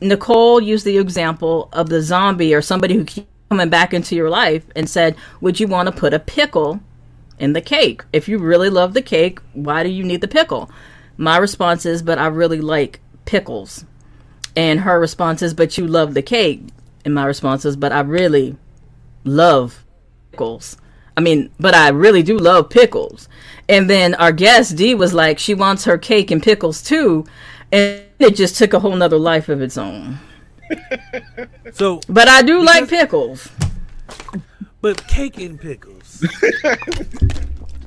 Nicole used the example of the zombie or somebody who keeps coming back into your life and said, "Would you want to put a pickle in the cake? If you really love the cake, why do you need the pickle?" My response is, "But I really like pickles." And her response is, "But you love the cake." And my response is, "But I really love pickles." I mean, but I really do love pickles. And then our guest D was like, she wants her cake and pickles too, and it just took a whole nother life of its own. (laughs) so, But I do like pickles. but cake and pickles. (laughs)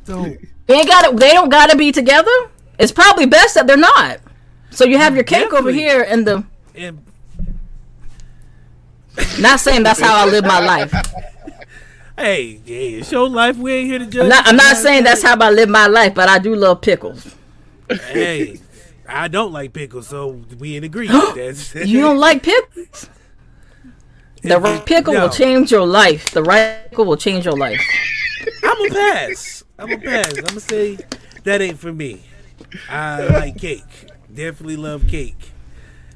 so, They ain't got They don't gotta be together. It's probably best that they're not. So you have your cake over here and the. and Not saying that's how I live my life. (laughs) hey, hey, it's your life. We ain't here to judge. I'm not, I'm not saying that's how I live my life, but I do love pickles. Hey, I don't like pickles, so we in agreement. (gasps) (laughs) You don't like pickles? The right pickle No. will change your life. The right pickle will change your life. I'm a pass. I'm a pass. I'm gonna say that ain't for me. I like cake. Definitely love cake.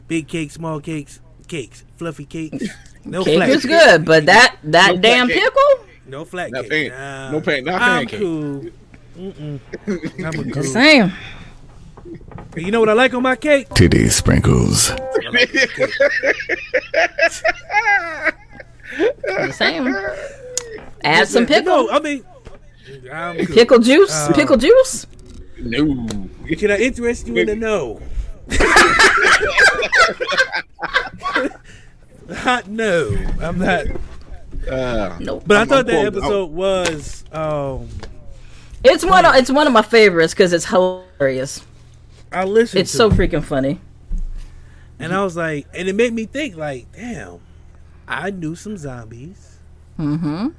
Big cake, small cakes, cakes, fluffy cakes. No Cake flat is cake. good, but that that No damn flat cake. pickle. No flat Not cake. pan- Nah. no pan- not I'm pancake. cool. Mm-mm. I'm cool. same. You know what I like on my cake? Titty sprinkles. Same. Add some pickle. No, I mean, I'm cool. Pickle juice. Uh, pickle juice. No. Can I interest you in the no? (laughs) (laughs) Hot no. I'm not. Uh, Nope. But I I'm- thought I'm that quoting- episode was um It's one. Of, it's one of my favorites because it's hilarious. I listened It's to so it, freaking funny. and I was like and it made me think like, damn, I knew some zombies. Mm-hmm.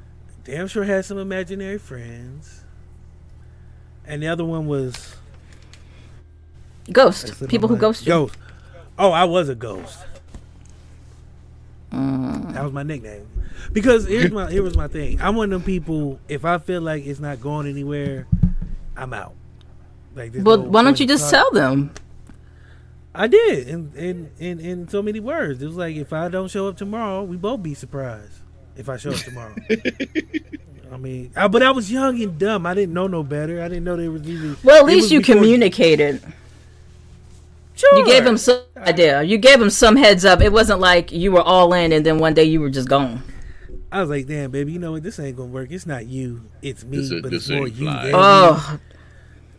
Damn sure had some imaginary friends. And the other one was Ghost. People who ghost you. Ghost. Oh, I was a ghost. Mm. That was my nickname. Because here's my here was my thing. I'm one of them people. If I feel like it's not going anywhere, I'm out. Like Well, no why don't you just tell them? I did, in, in in in so many words. It was like if I don't show up tomorrow, we both be surprised. If I show up tomorrow, (laughs) I mean, I, but I was young and dumb. I didn't know no better. I didn't know they was even. Well, at least you before- communicated. Sure. You gave him some idea. You gave them some heads up. It wasn't like you were all in and then one day you were just gone. I was like, damn, baby, you know what? This ain't gonna work. It's not you. It's me. This but this it's more you. fly. than me. Oh,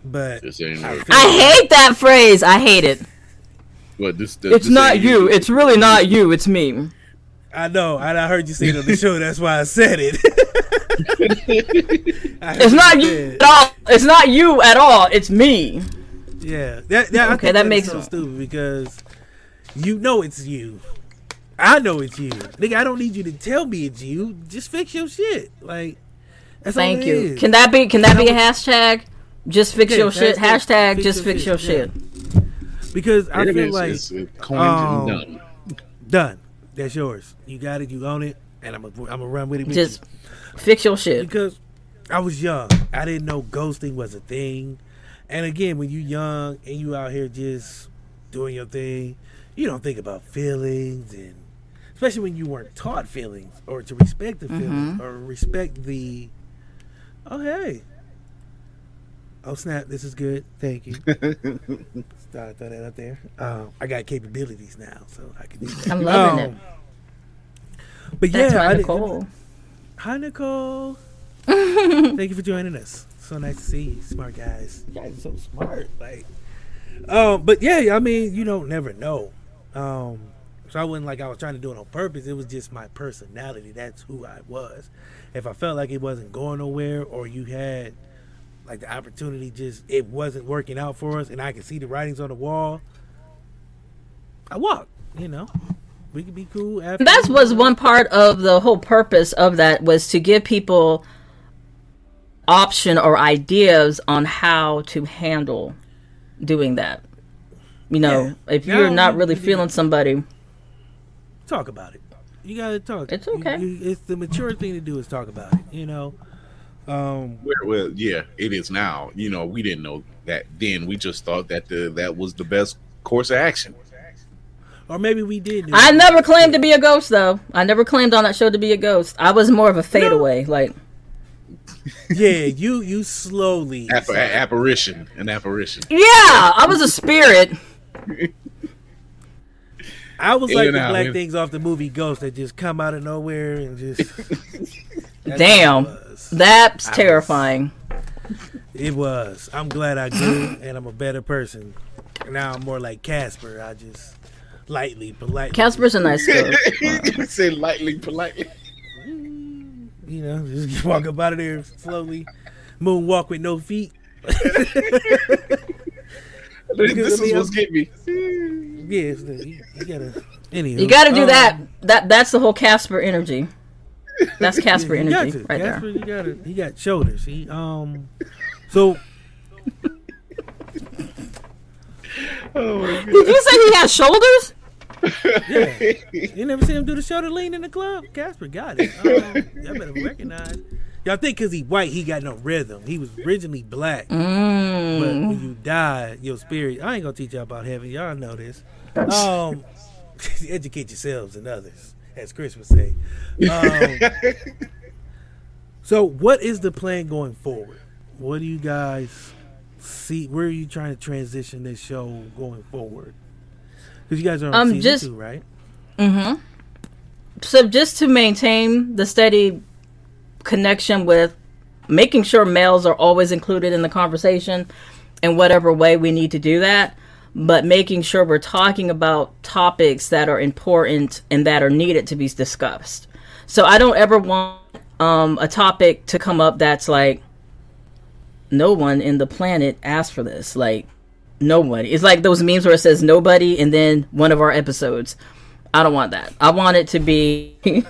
But This ain't I I hate that phrase. I hate it. But this, this It's this not ain't you. It's really not you. It's me. I know. I, I heard you say it on the show. (laughs) That's why I said it. (laughs) (laughs) I It's not you at all. It's not you at all. It's me. Yeah. That, that, Okay, think that is makes so sense. stupid because you know it's you. I know it's you, nigga. I don't need you to tell me it's you. Just fix your shit. Like, that's Thank it you. is. Can that be? Can that be a hashtag? Just fix Yeah, your shit. hashtag Hashtag fix just your fix shit, your yeah. shit. because I It feel is, like it's, it's coined um, done. done. That's yours. You got it. You own it, and I'm gonna I'm gonna run with it. with Just you. fix your shit. because I was young. I didn't know ghosting was a thing. And again, when you're young and you out here just doing your thing, you don't think about feelings and especially when you weren't taught feelings or to respect the feelings or respect the oh hey. Oh snap, this is good. Thank you. (laughs) Thought I'd throw that up there. Um, I got capabilities now, so I can do that. I'm loving Um, it. But That's yeah, my I Nicole. Hi, Nicole. (laughs) Thank you for joining us. So nice to see you, smart guys. You guys are so smart. Like, um, but yeah, I mean, you don't never know. Um, so I wasn't like I was trying to do it on purpose. It was just my personality. That's who I was. If I felt like it wasn't going nowhere, or you had like the opportunity, just it wasn't working out for us, and I could see the writings on the wall, I walked. You know, we could be cool after. That was one part of the whole purpose of that was to give people option or ideas on how to handle doing that. You know, Yeah. if you're Now not really you- feeling somebody, talk about it. You gotta talk. It's okay. you- it's the mature thing to do is talk about it. You know. Um, Well, well, yeah, it is now. You know, we didn't know that then. We just thought that the that was the best course of action. or maybe we did. I never claimed to be a ghost though. I never claimed on that show to be a ghost. I was more of a fadeaway. Like Yeah, you you slowly. App- apparition, an apparition. Yeah, I was a spirit. I was In like and the out, black in- things off the movie Ghost that just come out of nowhere and just. That's (laughs) Damn. what It was. That's I was- terrifying. It was. I'm glad I grew and I'm a better person. Now I'm more like Casper. I just lightly, politely. Casper's a nice (laughs) ghost. Say lightly, politely. You know, (laughs) just walk up out of there slowly. Moonwalk with no feet. (laughs) This I is what's getting me. Yeah, it's the, you, you gotta. Anywho, You got to do um, that. That that's the whole Casper energy. That's Casper you got energy to. right Casper, there. You got to. He got shoulders. He um. So (laughs) Oh my. Did you say he has shoulders? Yeah. You never see him do the shoulder lean in the club? Casper got it. Um, (laughs) y'all better recognize. Y'all think because he white, he got no rhythm. He was originally black. But when you die, your spirit. I ain't gonna teach y'all about heaven. Y'all know this. Um, (laughs) educate yourselves and others, as Chris would say. Um, so, what is the plan going forward? What do you guys see? Where are you trying to transition this show going forward? Because you guys are on Um, season just- two, right? Mm-hmm. So just to maintain the steady connection with making sure males are always included in the conversation in whatever way we need to do that, but making sure we're talking about topics that are important and that are needed to be discussed. So I don't ever want um, a topic to come up that's like no one in the planet asked for this. Like nobody. It's like those memes where it says nobody and then one of our episodes. I don't want that. I want it to be (laughs)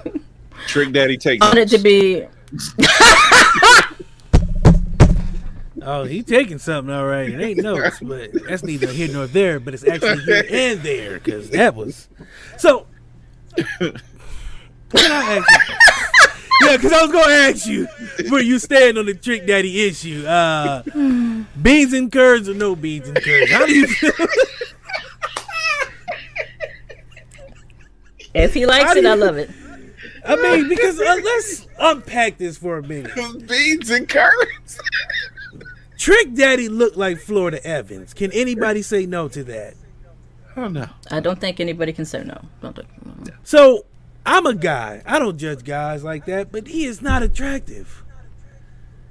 Trick Daddy take I want it to be (laughs) Oh, he taking something all right. It ain't notes, but that's neither here nor there. But it's actually here (laughs) and there because that was so. Can I ask you? Yeah, because I was gonna ask you where you stand on the Trick Daddy issue. Uh, (sighs) beans and curds or no beans and curds? How do you feel? (laughs) if he likes How do it, I love it. I mean, because uh, let's unpack this for a minute. beans and curds. Trick Daddy looked like Florida Evans. Can anybody say no to that? I don't know. I don't think anybody can say no. Don't think, no. So I'm a guy. I don't judge guys like that, but he is not attractive.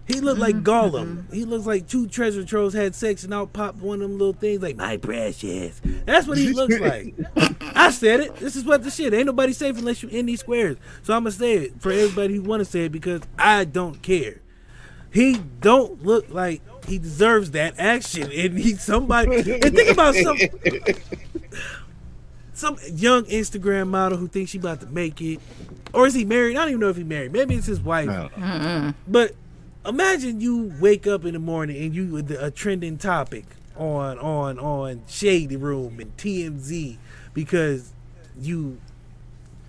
He looked like mm-hmm. Gollum. Mm-hmm. He looks like two treasure trolls had sex and out popped one of them little things like my precious. That's what he looks (laughs) like. I said it. This is what the shit. Ain't nobody safe unless you in these squares. So I'm gonna say it for everybody who want to say it because I don't care. He don't look like he deserves that action, and he somebody. And think about some (laughs) some young Instagram model who thinks she about to make it, or is he married? I don't even know if he married. Maybe it's his wife. No. But imagine you wake up in the morning and you with a trending topic on on on Shade Room and TMZ because you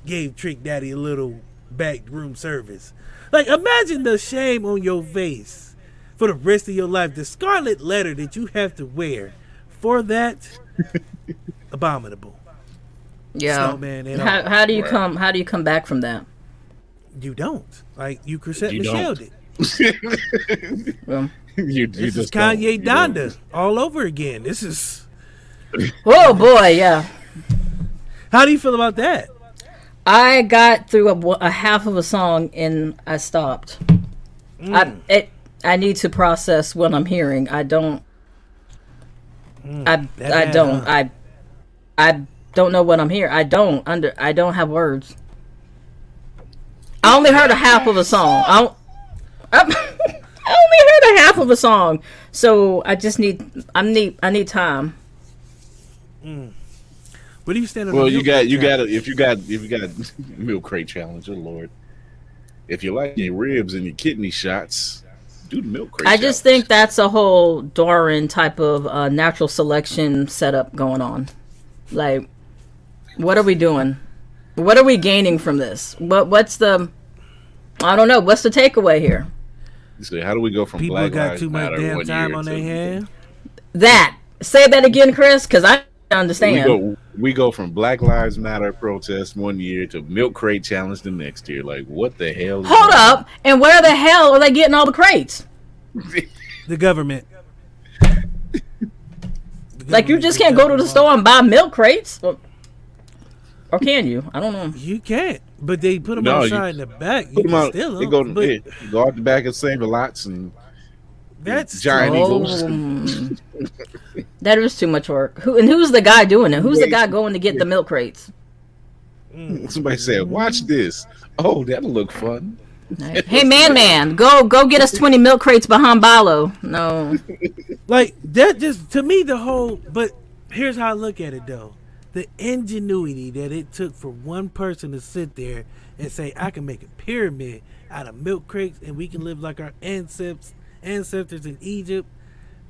gave Trick Daddy a little back room service. Like imagine the shame on your face for the rest of your life. The scarlet letter that you have to wear for that (laughs) abominable. Yeah. Snowman and How, all. how do you come? How do you come back from that? You don't like you Chrisette You Michele don't. did. (laughs) Well, you, you This is just don't. Kanye don't. Donda all over again. This is (laughs) oh boy, yeah. how do you feel about that? I got through a, a half of a song and I stopped. I mm. it. I need to process what I'm hearing. I don't. Mm. I I don't. huh? I I don't know what I'm hearing. I don't under. I don't have words. I only heard a half of a song. I, don't- I, I (laughs) only heard a half of a song, so I just need. I need. I need time. What do you stand on Well, the you got you challenge? got if you got if you got (laughs) milk crate challenge, oh lord. If you like your ribs and your kidney shots, do the milk crate. I just challenge. think that's a whole Darwin type of uh, natural selection setup going on. Like, what are we doing? What are we gaining from this? What What's the? I don't know. What's the takeaway here? So how do we go from people Black got Lives too much Matter damn one time year on to- their hand. That say that again, Chris, because I We understand. go we go from Black Lives Matter protest one year to milk crate challenge the next year. Like what the hell? is Hold going on? up, and where the hell are they getting all the crates? (laughs) The government. The Like, you just can't go to the store and buy milk crates, or, (laughs) or can you? I don't know. You can't, but they put them No, you- outside in the back. You Put them can out. steal They them, go, but yeah, go out the back of Save the Lots and that's Giant Eagles. Oh, (laughs) that is too much work. Who and who's the guy doing it? Who's the guy going to get the milk crates? (laughs) Somebody said, "Watch this." Oh, that'll look fun. Hey, man, man, go go get us twenty milk crates behind Balo. No, like that. Just to me, the whole. But here's how I look at it, though: the ingenuity that it took for one person to sit there and say, "I can make a pyramid out of milk crates, and we can live like our ancestors ancestors in Egypt,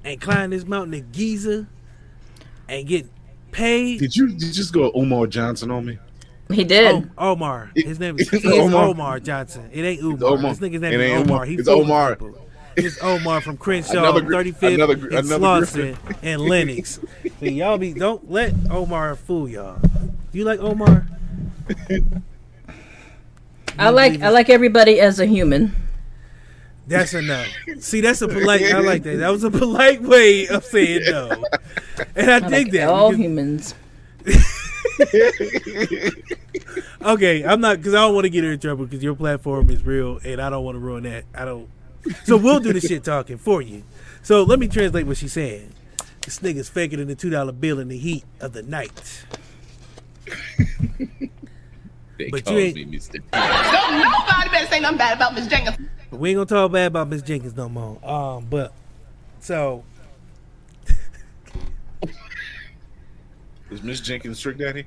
and climb this mountain of Giza, and get paid. Did you, did you just go Omar Johnson on me? He did. Oh, Omar. His name is It's he is Omar. Omar. Johnson. It ain't Umar. Omar. This nigga's name It is ain't Omar. Umar. He It's Omar. people. It's Omar from Crenshaw, Another 35th, another and another Slauson and Lennox. But y'all be don't let Omar fool y'all. You like Omar? I like I like everybody as a human. That's enough. See, that's a polite. I like that. That was a polite (laughs) way of saying no, and I, I dig like that. all because- humans. (laughs) okay, I'm not because I don't want to get her in trouble because your platform is real, and I don't want to ruin that. I don't. So we'll do the shit talking for you. So let me translate what she's saying. This nigga's faking in the two dollar bill in the heat of the night. They But you ain't- me Mr. Don't nobody better say nothing bad about Miss Jenkins. But we ain't gonna talk bad about Miss Jenkins no more. Um, but so (laughs) Is Miss Jenkins Trick Daddy?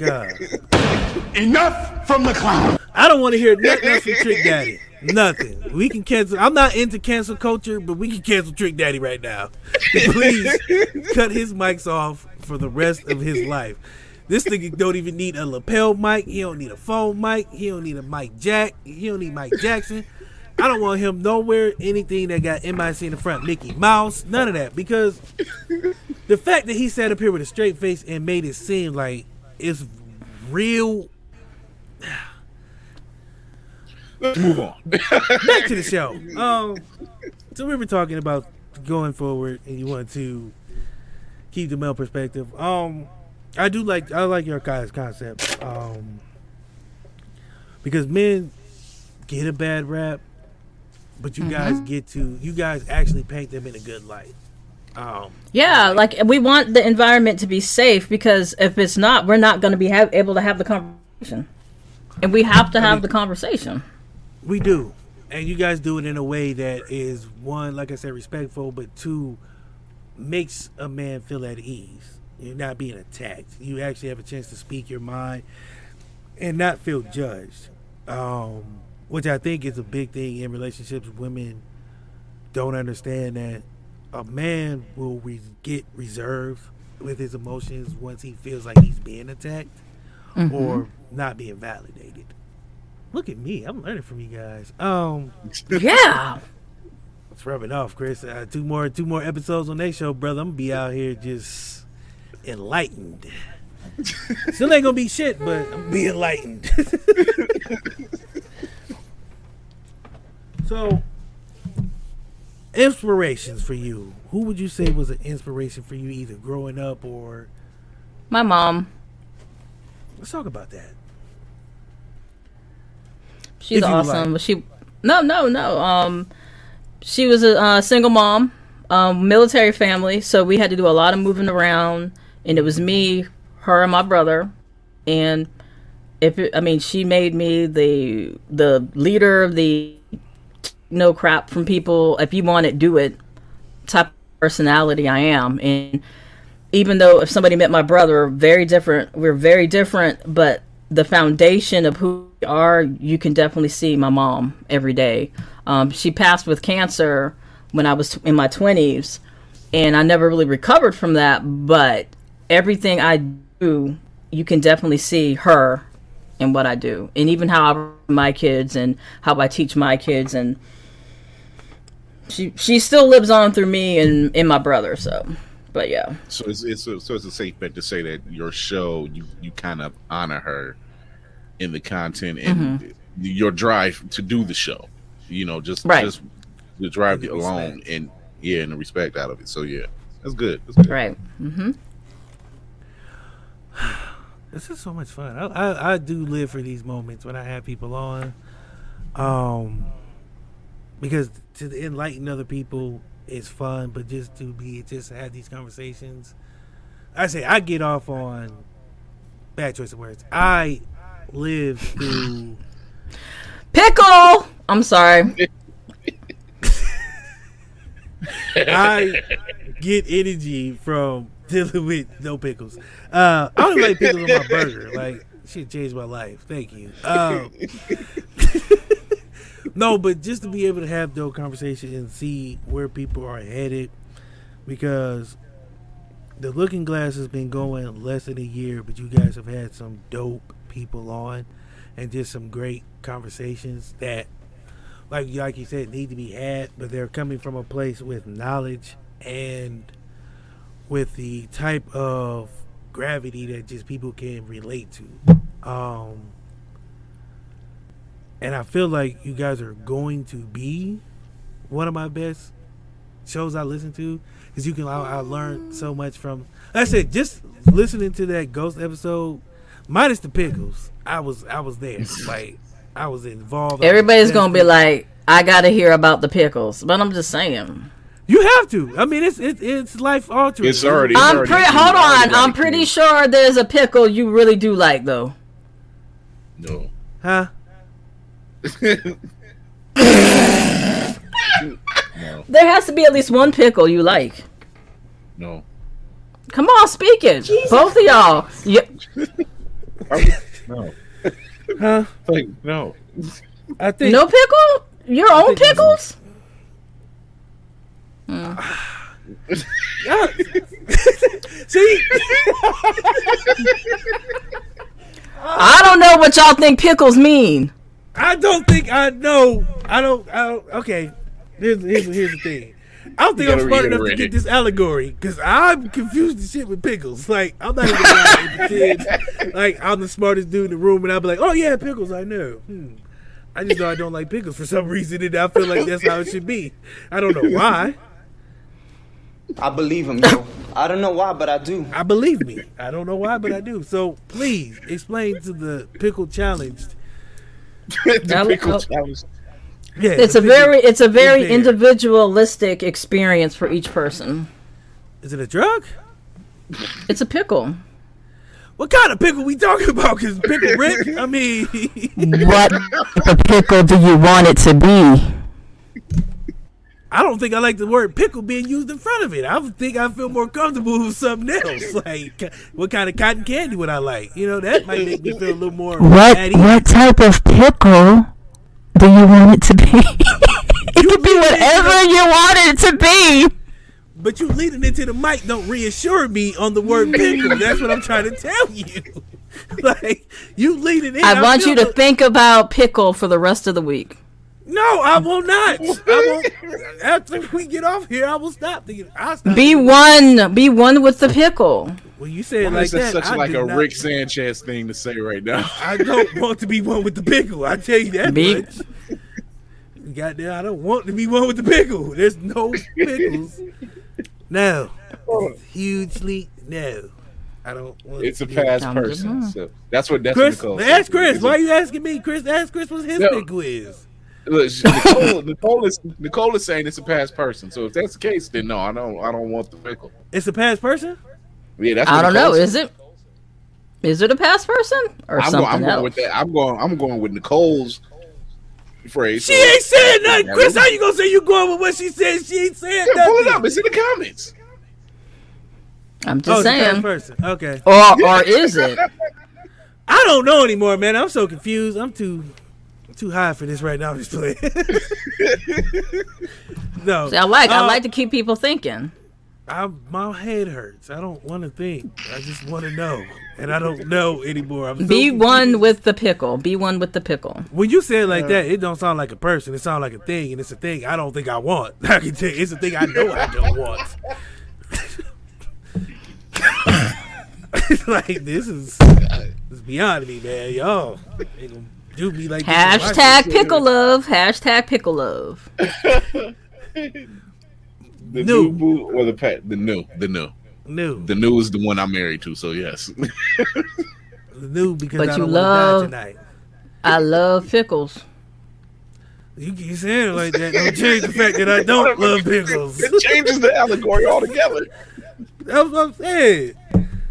God, (laughs) Enough from the clown. I don't want to hear nothing else from Trick Daddy. Nothing. We can cancel. I'm not into cancel culture, but we can cancel Trick Daddy right now. Please cut his mics off for the rest of his life. This nigga don't even need a lapel mic. He don't need a phone mic. He don't need a mic jack. He don't need Mike Jackson. I don't want him nowhere anything that got MIC in the front, Mickey Mouse, none of that. Because the fact that he sat up here with a straight face and made it seem like it's real Let's move on. (laughs) back to the show. Um, so we were talking about going forward, and you want to keep the male perspective. Um, I do like I like your guys' concept. Um, because men get a bad rap, but you guys get to you guys actually paint them in a good light. Um, Yeah, like we want the environment to be safe because if it's not, we're not going to be ha- able to have the conversation, and we have to have the conversation. We do. And you guys do it in a way that is one, like I said, respectful, but two, makes a man feel at ease. You're not being attacked. You actually have a chance to speak your mind and not feel judged. Um, which I think is a big thing in relationships. Women don't understand that a man will re- get reserved with his emotions once he feels like he's being attacked or not being validated. Look at me. I'm learning from you guys. Um, Yeah, it's rubbing off, Chris. Uh, two more, two more episodes on that show, brother. I'm gonna be out here just enlightened. Still ain't gonna be shit, but I'm gonna be enlightened. (laughs) so, inspirations for you. Who would you say was an inspiration for you, either growing up or? my mom. Let's talk about that. She's awesome. like. She no no no. Um, she was a uh, single mom, um, military family, so we had to do a lot of moving around, and it was me, her, and my brother, and if it, I mean, she made me the the leader of the no crap from people. If you want it, do it. Type of personality I am, and even though if somebody met my brother, very different. We're very different, but the foundation of who we are, you can definitely see my mom every day. Um, she passed with cancer when I was in my twenties, and I never really recovered from that. But everything I do, you can definitely see her in what I do, and even how I my kids and how I teach my kids, and she she still lives on through me and in my brother. So, but yeah. So it's, it's a, so it's a safe bet to say that your show you you kind of honor her in the content and Mm-hmm. your drive to do the show. You know, just Right. just the drive The alone respect. and yeah, and the respect out of it. So yeah, that's good. That's good. Right. Mm-hmm. (sighs) This is so much fun. I, I I do live for these moments when I have people on, um, because to enlighten other people is fun, but just to be just have these conversations. I say I get off on bad choice of words. I live through. Pickle. I'm sorry. I get energy from dealing with no pickles. Uh, I don't like pickles on my burger. Like, shit changed my life. Thank you. Um, (laughs) no, but just to be able to have those conversations and see where people are headed, because the Looking Glass has been going less than a year, but you guys have had some dope people on, and just some great conversations that, like like you said, need to be had. But they're coming from a place with knowledge and with the type of gravity that just people can relate to. Um, and I feel like you guys are going to be one of my best shows I listen to because you can I, I learned so much from. Like I said just listening to that ghost episode, minus the pickles. I was I was there, (laughs) like I was involved. I was Everybody's gonna be like, I gotta hear about the pickles, but I'm just saying. you have to. I mean, it's it's it's life altering. It's already- I'm already pretty. true. Hold Already on. got I'm pretty true. sure there's a pickle you really do like, though. No. huh? No. (laughs) There has to be at least one pickle you like. No. Come on, speak it. Both of y'all. You, No. Huh? Like no. I think no pickle? Your own think that's- pickles? Hmm. (laughs) See, I don't know what y'all think pickles mean. I don't think I know. I don't. I don't okay, here's here's, here's the thing. I don't think I'm smart enough to get this allegory because I'm confused as shit with pickles. Like I'm not even gonna pretend (laughs) like I'm the smartest dude in the room, and I'll be like, "Oh yeah, pickles, I know." Hmm. I just know I don't like pickles for some reason, and I feel like that's how it should be. I don't know why. I believe him, yo. I don't know why, but I do. I believe me. I don't know why, but I do. So please explain to the pickle challenged. (laughs) the pickle challenge. Yeah, It's a very it's a very there. individualistic experience for each person. Is it a drug? It's a pickle. What kind of pickle we talking about? Cause pickle Rick. I mean, (laughs) What the pickle do you want it to be? I don't think I like the word pickle being used in front of it. I think I feel more comfortable with something else. (laughs) Like, what kind of cotton candy would I like? You know, that might make me feel a little more What at what type of pickle do you want it to be? (laughs) it could be whatever you want it to be. But you leading into the mic don't reassure me on the word (laughs) pickle. That's what I'm trying to tell you. like, you leading in. I want you to the- think about pickle for the rest of the week. No, I will not. I won't. After we get off here, I will stop thinking. I'll stop Be thinking. one. Be one with the pickle. When you say it Why like is that that, such I like did a not- Rick Sanchez thing to say right now? I don't (laughs) want to be one with the pickle. I tell you that Be- much. Goddamn, I don't want to be one with the pickle. There's no pickles. No, hugely no. I don't want. It's a to be- past person. So that's what that's Chris, what Nicole. ask. Chris. Why are you asking me, Chris? Ask Chris what his No. pickle is. Look, Nicole, (laughs) Nicole is Nicole is saying it's a past person. So if that's the case, then no, I don't. I don't want the pickle. It's a past person. Yeah, that's. I don't Nicole know. said. Is it? Is it a past person or I'm, going, I'm going with that. I'm going. I'm going with Nicole's phrase. She ain't saying nothing. Chris, how you gonna say you going with what she said? She ain't saying Yeah, pull it up. It's in the comments. I'm Oh, just it's a past saying. person. Okay. Or or is it? I don't know anymore, man. I'm so confused. I'm too too high for this right now. I'm just playing. (laughs) no, See, I like I Uh, like to keep people thinking. I, my head hurts. I don't want to think. I just want to know, and I don't know anymore. I'm Be confused. one with the pickle. Be one with the pickle. When you say it like that, it don't sound like a person. It sounds like a thing, and it's a thing I don't think I want. (laughs) I can tell you, it's a thing I know I don't want. It's (laughs) like this is this is beyond me, man. Y'all ain't gonna do me like this in Hashtag shit. pickle love. Hashtag pickle love. (laughs) The New. new boo or the pet? The new. The new. New, The new is the one I'm married to. So yes. (laughs) new because But I you don't love- die tonight. I love pickles. You keep saying it like that. Don't change the fact that I (laughs) don't love pickles. it changes the allegory altogether. That's what I'm saying.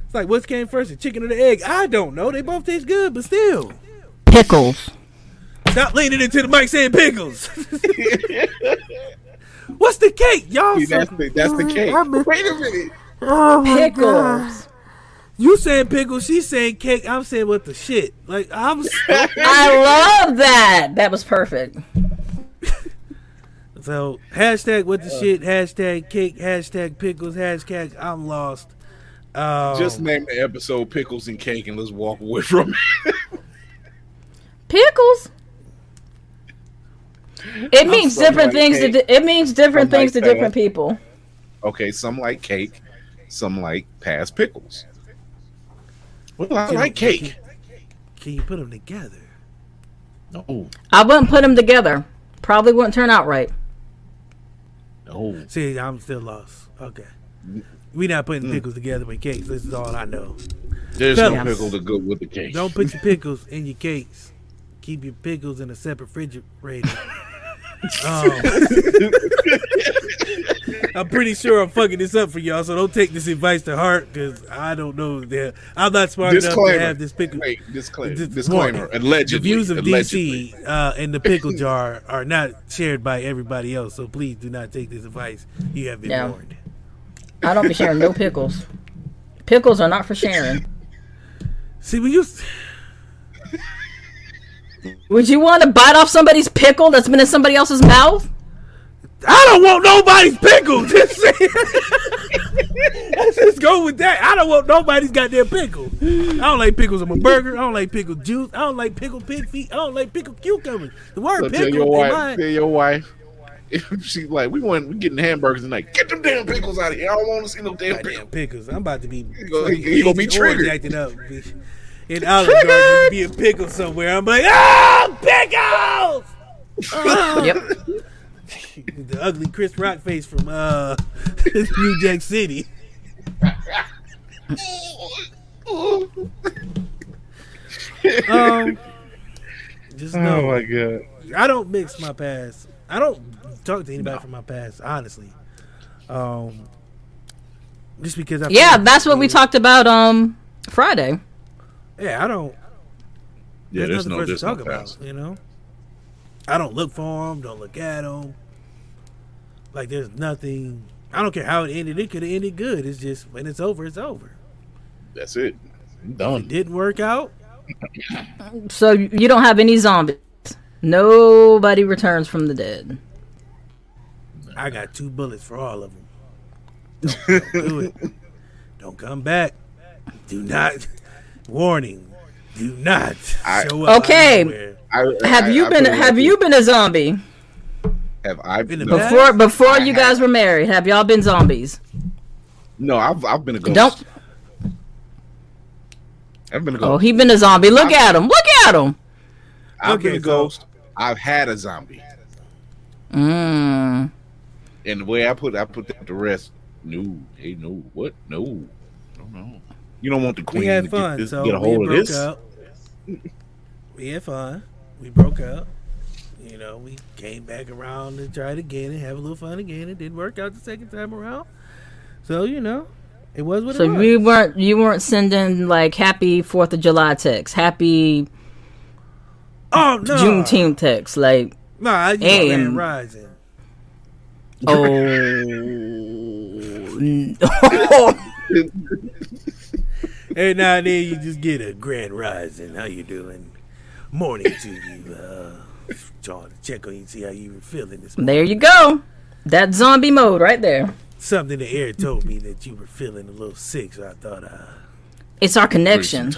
It's like what's came first, the chicken or the egg? I don't know. They both taste good, but still. Pickles. Stop leaning into the mic saying pickles. (laughs) What's the cake, y'all? See, that's the that's the cake. Wait a minute. Oh Pickles. You saying pickles? She's saying cake. I'm saying what the shit. Like I'm. (laughs) I love that. That was perfect. (laughs) so hashtag what the shit. Hashtag cake. Hashtag pickles. Hashtag I'm lost. Um, Just name the episode "Pickles and Cake" and let's walk away from it. Pickles. It means some different like things. To cake, di- it means different some things like to different that. people. Okay, some like cake, some like past pickles. Well, I Can- like cake. Can you put them together? No, I wouldn't put them together. Probably wouldn't turn out right. no. See, I'm still lost. Okay. Mm. We're not putting mm. pickles together with cakes. This is all I know. There's Fellas. no pickle to go with the cake. Don't put your pickles in your cakes. Keep your pickles in a separate refrigerator. (laughs) um, (laughs) I'm pretty sure I'm fucking this up for y'all, so don't take this advice to heart because I don't know that I'm not smart enough to have this pickle. Wait, disclaimer. Dis- disclaimer. one, Allegedly. The views of allegedly. DC uh, and the pickle (laughs) jar are not shared by everybody else, so please do not take this advice. You have been Yeah. warned. I don't be sharing no pickles. Pickles are not for sharing. See, when you Would you want to bite off somebody's pickle that's been in somebody else's mouth? I don't want nobody's pickles. (laughs) Just say- Let's just go with that. I don't want nobody's goddamn pickle. I don't like pickles on my burger. I don't like pickled juice. I don't like pickled pig feet. I don't like pickled cucumbers. The word So pickle tell your wife. (laughs) mine- Tell your wife. If she's like, we want, we getting hamburgers tonight. Get them damn pickles out of here. I don't want to see no damn pickles. goddamn pickles. I'm about to be gonna- gonna be Agent Orange triggered. acting up. bitch. In Olive Garden, be a pickle somewhere. I'm like, ah, pickles. (laughs) Yep. (laughs) the ugly Chris Rock face from uh (laughs) New Jack City. um, just know, Oh my god. I don't mix my past. I don't talk to anybody from my past, honestly. Um, just because I Yeah, that's what we talked about um Friday. Yeah, I don't. Yeah, there's, there's nothing no, for us there's to no talk about. You know, I don't look for them. Don't look at them. Like there's nothing. I don't care how it ended. It could have ended good. It's just when it's over, it's over. That's it. I'm It done. didn't work out. (laughs) So you don't have any zombies. Nobody returns from the dead. I got two bullets for all of them. Don't, don't do it. (laughs) Don't come back. Do not. Warning. Do not I- show up. Okay. anywhere. I, Have I- you I been put it have like you been a zombie. Have I? In the no, before before I you have. guys were married? Have y'all been zombies? no, I've I've been a ghost. Don't. I've been a ghost. Oh, ghost. he been a zombie. Look at him. Look at him. I've been a so- ghost. I've had a zombie. Mm. And the way I put I put that to rest. No, hey, no, what? No, no, no. You don't want the queen we had to fun. get, this, so get a we hold of broke this. up. We had fun. We broke up. You know, we came back around and tried again and have a little fun again. It didn't work out the second time around. So you know, it was what So it was. you weren't you weren't sending like happy Fourth of July texts, happy oh no, Juneteenth texts, like No, I used Hey, Grand um, Rising. oh. (laughs) (laughs) (laughs) n- Every now and then you just get a Grand Rising. How you doing? Morning to you. Uh, trying to check on you, see how you were feeling this morning. there you go. That zombie mode right there. Something the air told me that you were feeling a little sick, so I thought, uh, It's our connection.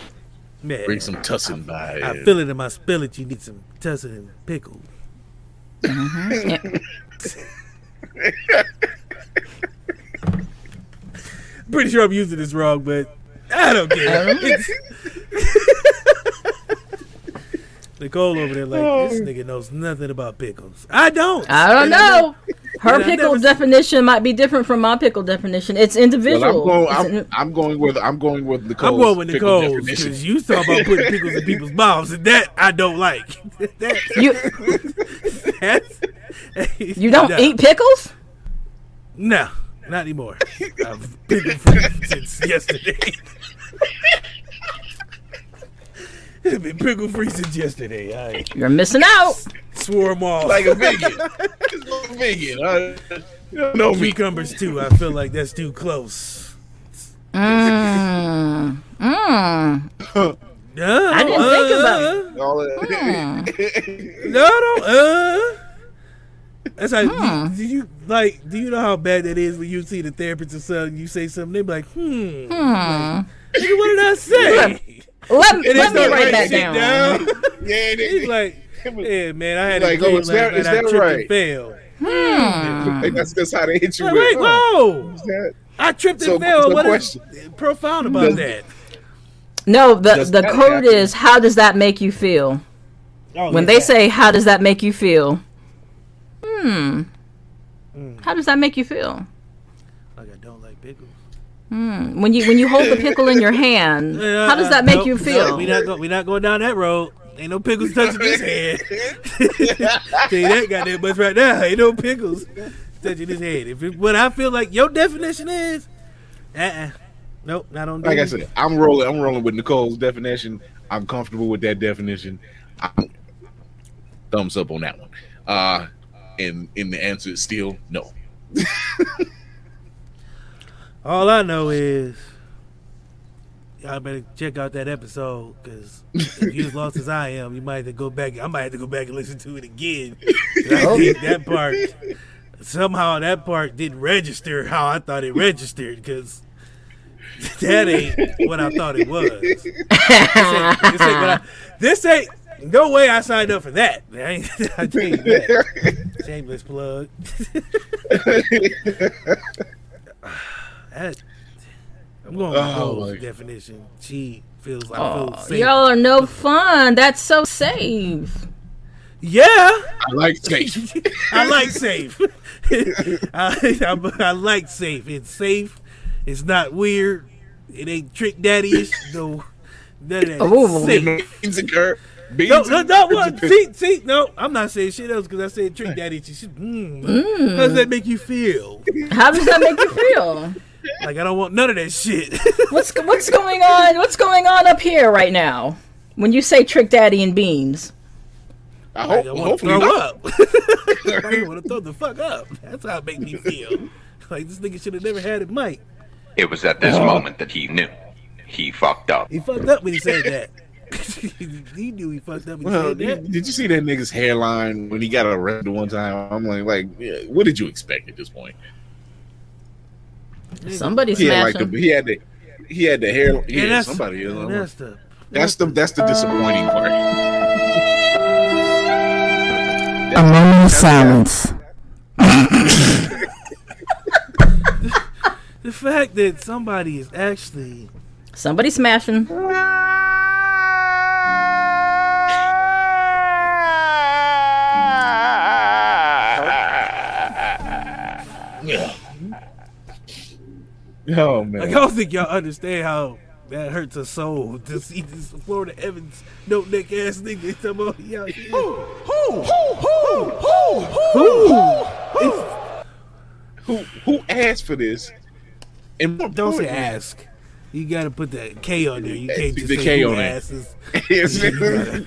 man, Bring some tussin by. I feel it in my spillet. You need some tussin and pickle. Uh (laughs) huh. Pretty sure I'm using this wrong, but I don't care. (laughs) It's- Nicole over there, like this oh. nigga knows nothing about pickles. I don't. I don't And know. Her pickle never- definition might be different from my pickle definition. It's Well, individual. I'm going. I'm, in- I'm going with. I'm going with Nicole's. I'm going with pickle Nicole's definition. because you talk about putting pickles in people's mouths, and that I don't like. (laughs) that, you (laughs) that's- you don't no. eat pickles? No, not anymore. I've been (laughs) free since yesterday. I've been pickle free since yesterday. I You're missing out. swore them off. like a vegan. It's a vegan. Uh, you don't know me. cucumbers too. I feel like that's too close. Mm. Mm. No, I didn't think about it. All that- No, don't. Uh, That's how Hmm. do you like. Do you know how bad that is when you see the therapist or something? You say something, they be like, "Hmm, Hmm. Like, nigga, what did I say?" Let, And they let me start write that shit down. (laughs) yeah, they, He's like, "Yeah, man, I had Like, a oh, dream is last that- I that tripped and right? failed." Hmm. that's that's how they hit you. Like, with, wait, oh, whoa! what's? I tripped and So- failed. so What is question. profound about Does- that? No, the Does the code happen? is how does that make you feel? Oh, when yeah. they say how does that make you feel? Hmm. Hmm. How does that make you feel? like I don't like pickles. Hmm. When you when you hold the pickle in your (laughs) hand, Yeah, how does that make nope, you nope, feel? we not go, we not going down that road. Ain't no pickles touching this head. Tell you that goddamn much right now. Ain't no pickles touching this head. If it, what I feel like your definition is, uh, uh nope, not on. Like I said, I'm rolling. I'm rolling with Nicole's definition. I'm comfortable with that definition. I'm, thumbs up on that one. Uh, and and the answer is still no. (laughs) All I know is y'all better check out that episode because if you as (laughs) lost as I am, you might have to go back. I might have to go back and listen to it again. (laughs) I oh. that part somehow that part didn't register how I thought it registered because that ain't what I thought it was. This ain't, this ain't I- this ain't- no way I signed up for that. I ain't, (laughs) I (laughs) tell that. Shameless plug. (laughs) That- I'm going with Oh, Ho's my- definition. She feels like Oh, safe. y'all are no fun. That's so safe. Yeah, I like safe. I like safe. I, I, I like safe. It's safe. It's not weird. It ain't trick daddy-ish. No, none of that. Ooh. Safe. Beans occur. No, no, no. (laughs) occur- See, see, no. I'm not saying shit else because I said trick daddy. She, she, mm. How does that make you feel? How does that make you feel? (laughs) Like I don't want none of that shit. (laughs) What's what's going on? What's going on up here right now? When you say Trick Daddy and Beans, I Like, hope, I want to throw not. up. I want to throw the fuck up. That's how it make me feel. Like this nigga should have never had it, Mike. It was at this moment that he knew. He fucked up. He fucked up when he said that. (laughs) he knew he fucked up he Well, said that. did, did you see that nigga's hairline when he got arrested one time? I'm like, like, yeah, what did you expect at this point? somebody's He had like smashing. the he had the he had the hair. Yeah, And that's, somebody. You know, that's the that's the that's the disappointing part. A moment of silence. the fact that somebody is actually Somebody smashing. Oh man. like I don't think y'all understand how that hurts a soul to see this Florida Evans no neck ass nigga come on he out here. who who Who? Who? Who? Who? Who? Who asked for this? And more Don't say ask. You gotta put that K on there. You can't just The say K on there. asses. (laughs) Yes.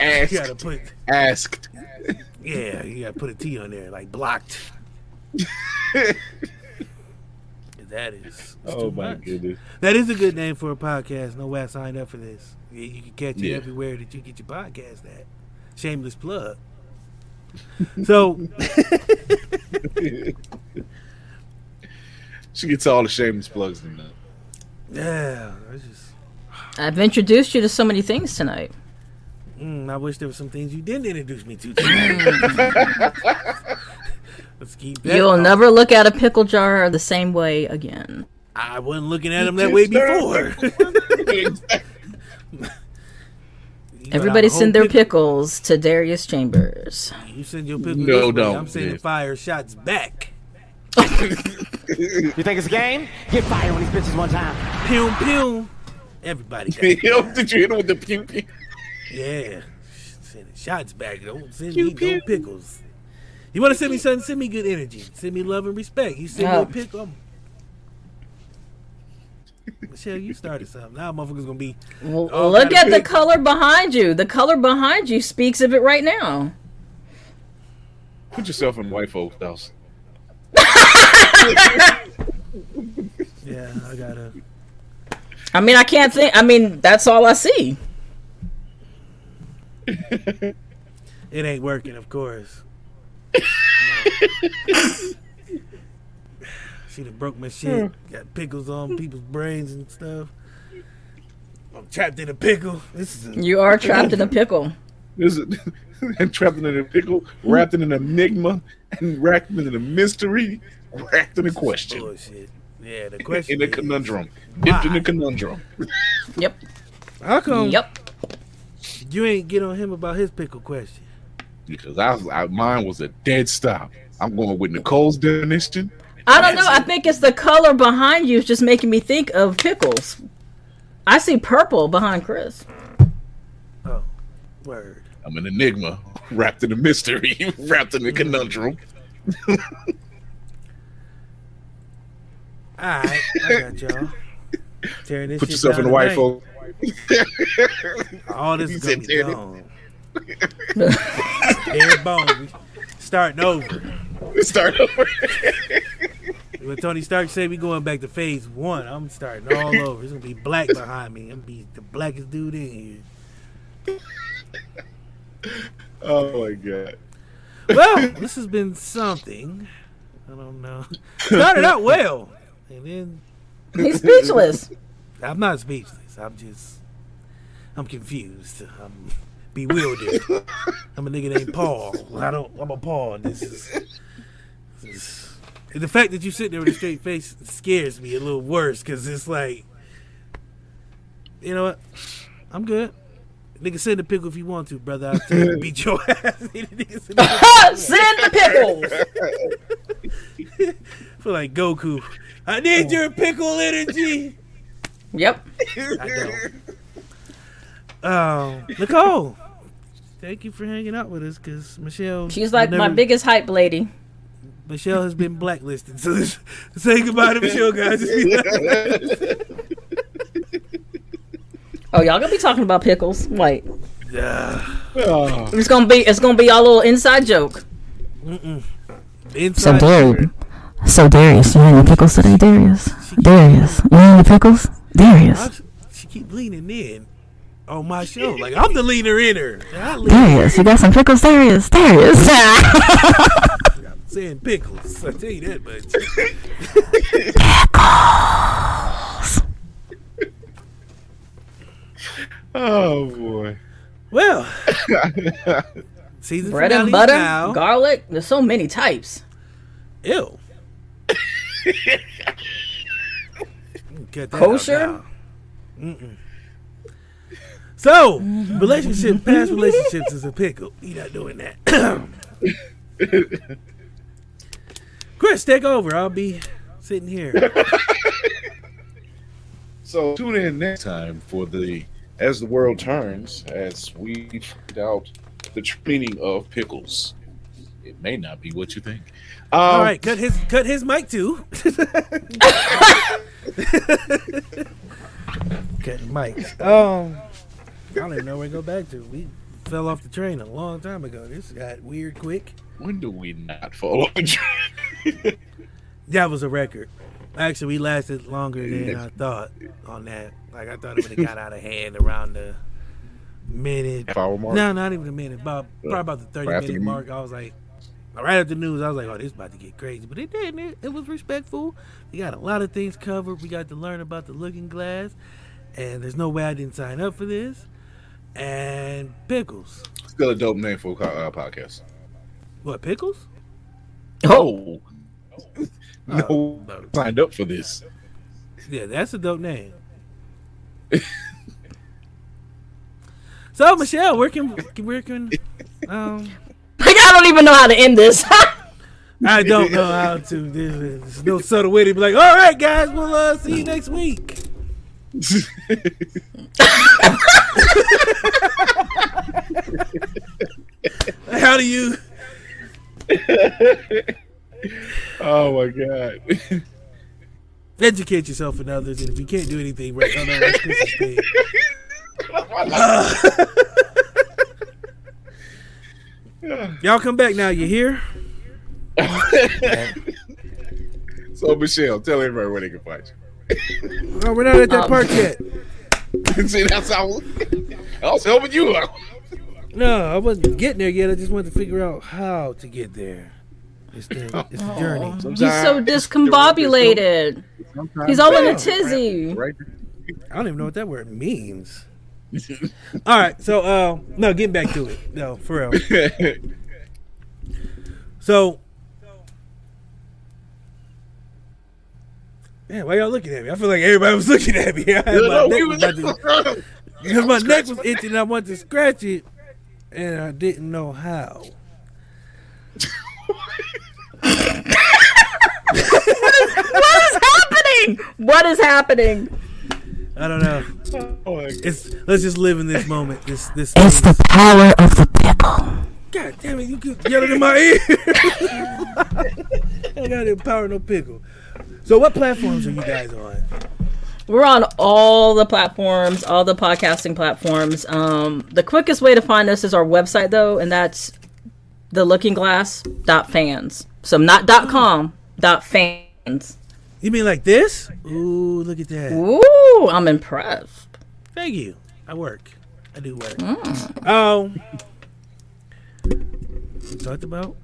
Asked you gotta put asked. yeah. You gotta put a T on there like blocked. (laughs) that is. Oh too my much. goodness. That is a good name for a podcast. No way I signed up for this. You, you can catch it Yeah. everywhere that you get your podcast at. Shameless plug. So (laughs) She gets all the shameless plugs in that. yeah, I just I've introduced you to so many things tonight. mm, I wish there were some things you didn't introduce me to. (laughs) (laughs) tonight. Let's keep that. You'll up. never look at a pickle jar the same way again. I wasn't looking at him that way before. (laughs) Everybody send their pickle- pickles to Darius Chambers. You send your pickle No, this don't, I'm sending yes. fire shots back. (laughs) You think it's a game? Get fired when these bitches one time. Pew pew. Everybody. got (laughs) Yo, did you hit him with the pew pew? Yeah. Sending shots back. Don't send Pew, me pew. no pickles. You want to send me something? Send me good energy. Send me love and respect. You send me a pickle. I'm... Michelle, you started something. Now motherfuckers gonna be. Well, look kinda at the color behind you. The color behind you speaks of it right now. Put yourself in white folks' house. (laughs) Yeah, I gotta. I mean, I can't think. I mean, that's all I see. It ain't working, of course. (laughs) She done broke my shit. Hmm. Got pickles on people's brains and stuff. I'm trapped in a pickle. This is a, You are trapped in a pickle. This is (laughs) and trapped in a pickle, wrapped in an enigma, and wrapped in a mystery, wrapped in a question. bullshit. Yeah, the question In a conundrum. Dipped in a conundrum. Yep. How come Yep. you ain't get on him about his pickle question? Because I was I, mine was a dead stop. I'm going with Nicole's definition. I don't know. I think it's the color behind you is just making me think of pickles. I see purple behind Chris. Oh, word. I'm an enigma, (laughs) wrapped in a mystery, (laughs) wrapped in a conundrum. All right, I got y'all. (laughs) Tearing this Put shit yourself in the white tonight. folk. All this is gonna be gone. Bare bones. We starting over. Start over. When Tony Stark said we going back to phase one, I'm starting all over. It's gonna be black behind me. I'm gonna be the blackest dude in here. Oh my god. Well, this has been something. I don't know. Started out well, and then He's speechless. I'm not speechless. I'm just I'm confused. I'm bewildered. I'm a nigga named Paul. I don't. I'm a Paul. This is, this is- the fact that you sit there with a straight face scares me a little worse because it's like, you know what? I'm good. Nigga, send the pickle if you want to, brother. I'll tell you to beat your ass. Nigga, (laughs) send the pickle. (laughs) Send the pickles. (laughs) feel like Goku. I need your pickle energy. Yep. I don't. Um, Nicole, thank you for hanging out with us because Michelle. She's like will my biggest hype lady. Michelle has been blacklisted. So say goodbye to Michelle, guys. (laughs) Oh, y'all gonna be talking about pickles? Wait, Yeah. Oh. it's gonna be it's gonna be our little inside joke. Mm-mm. So Inside. Darius, so Darius, you in the pickles today, Darius? Darius, you in the pickles? Darius, she keep leaning in on my show. Like I'm the leader in her. I lean Darius, you got some pickles, Darius? Darius. (laughs) saying pickles. I tell you that much. Oh boy. Well, (laughs) season Bread and butter, now. garlic. There's so many types. Ew. (laughs) Cut that out Kosher? now. Mm-mm. So, relationship, past relationships is a pickle. You're not doing that. (coughs) Chris, take over. I'll be sitting here. So tune in next time for the as the world turns as we find out the true meaning of pickles. It may not be what you think. Um, All right, cut his cut his mic too. (laughs) cut the mic. Um, I don't even know where to go back to. We fell off the train a long time ago. This got weird quick. When do we not fall off the train? (laughs) That was a record. Actually, we lasted longer than I thought on that. Like I thought it would have got out of hand around the minute. Half hour mark? No, not even a minute. About probably about the thirty Right minute the mark. I was like, right after the news, I was like, oh, this is about to get crazy. But it didn't. It, it was respectful. We got a lot of things covered. We got to learn about the Looking Glass, and there's no way I didn't sign up for this. And pickles. Still a dope name for a uh, podcast. What pickles? Oh, no, (laughs) signed up for this. Yeah, that's a dope name. (laughs) so Michelle, where can where can um (laughs) Like I don't even know how to end this. I don't know how to do it. There's no subtle way to be like, all right guys, we'll uh, see you next week. (laughs) how do you Oh my god. educate yourself and others and if you can't do anything right oh no that's Chris's thing. (laughs) Y'all come back now, you hear? (laughs) so Michelle, tell everybody where they can find you. Oh, we're not at that Um, part yet. (laughs) See, that's how I was helping you out. No, I wasn't getting there yet. I just wanted to figure out how to get there. It's the it's the journey. He's so discombobulated. He's all in a tizzy. Right. I don't even know what that word means. All right, so uh, no, getting back to it, no, for real. (laughs) So, yeah, why y'all looking at me? I feel like everybody was (laughs) looking at me. (laughs) I had my No, neck was was- about to- because (laughs) my neck was itching, and I wanted to scratch it, and I didn't know how. What is happening? What is happening? I don't know. Oh It's let's just live in this moment. This this. It's the power of the pickle. God damn it! You keep yelling in my ear. I got the power no pickle. So, what platforms are you guys on? We're on all the platforms, all the podcasting platforms. Um, the quickest way to find us is our website, though, and that's thelookingglass.fans. So not dot .com, dot .fans. You mean like this? Ooh, look at that. Ooh, I'm impressed. Thank you. I work. I do work. Mm. Um, we talked about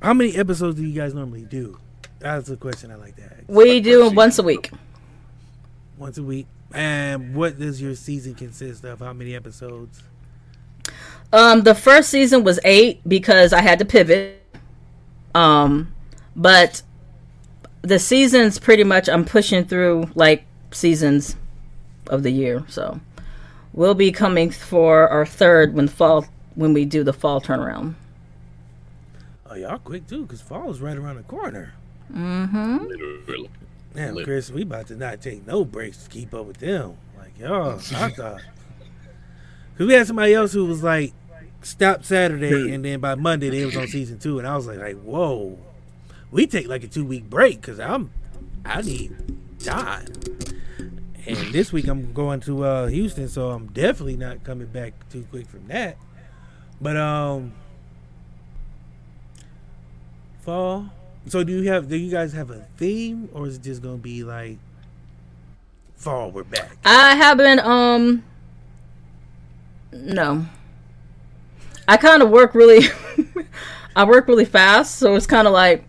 how many episodes do you guys normally do? That's a question I like to ask. We do it once a week. Once a week. And what does your season consist of? How many episodes? Um, the first season was eight because I had to pivot. Um, but the seasons pretty much I'm pushing through like seasons of the year. So we'll be coming for our third when fall when we do the fall turnaround. Oh, y'all quick too, because fall is right around the corner. Mm-hmm. Literally. Damn, Lit- Chris, we about to not take no breaks to keep up with them. Like, y'all, (laughs) I thought. Because we had somebody else who was like, stop Saturday, and then by Monday they was on season two, and I was like, like whoa. We take like a two week break because I'm, I need time. And this week I'm going to uh, Houston, so I'm definitely not coming back too quick from that. But um, fall. So do you have? Do you guys have a theme, or is it just gonna be like fall? We're back. I haven't um no. I kind of work really (laughs) I work really fast, so it's kind of like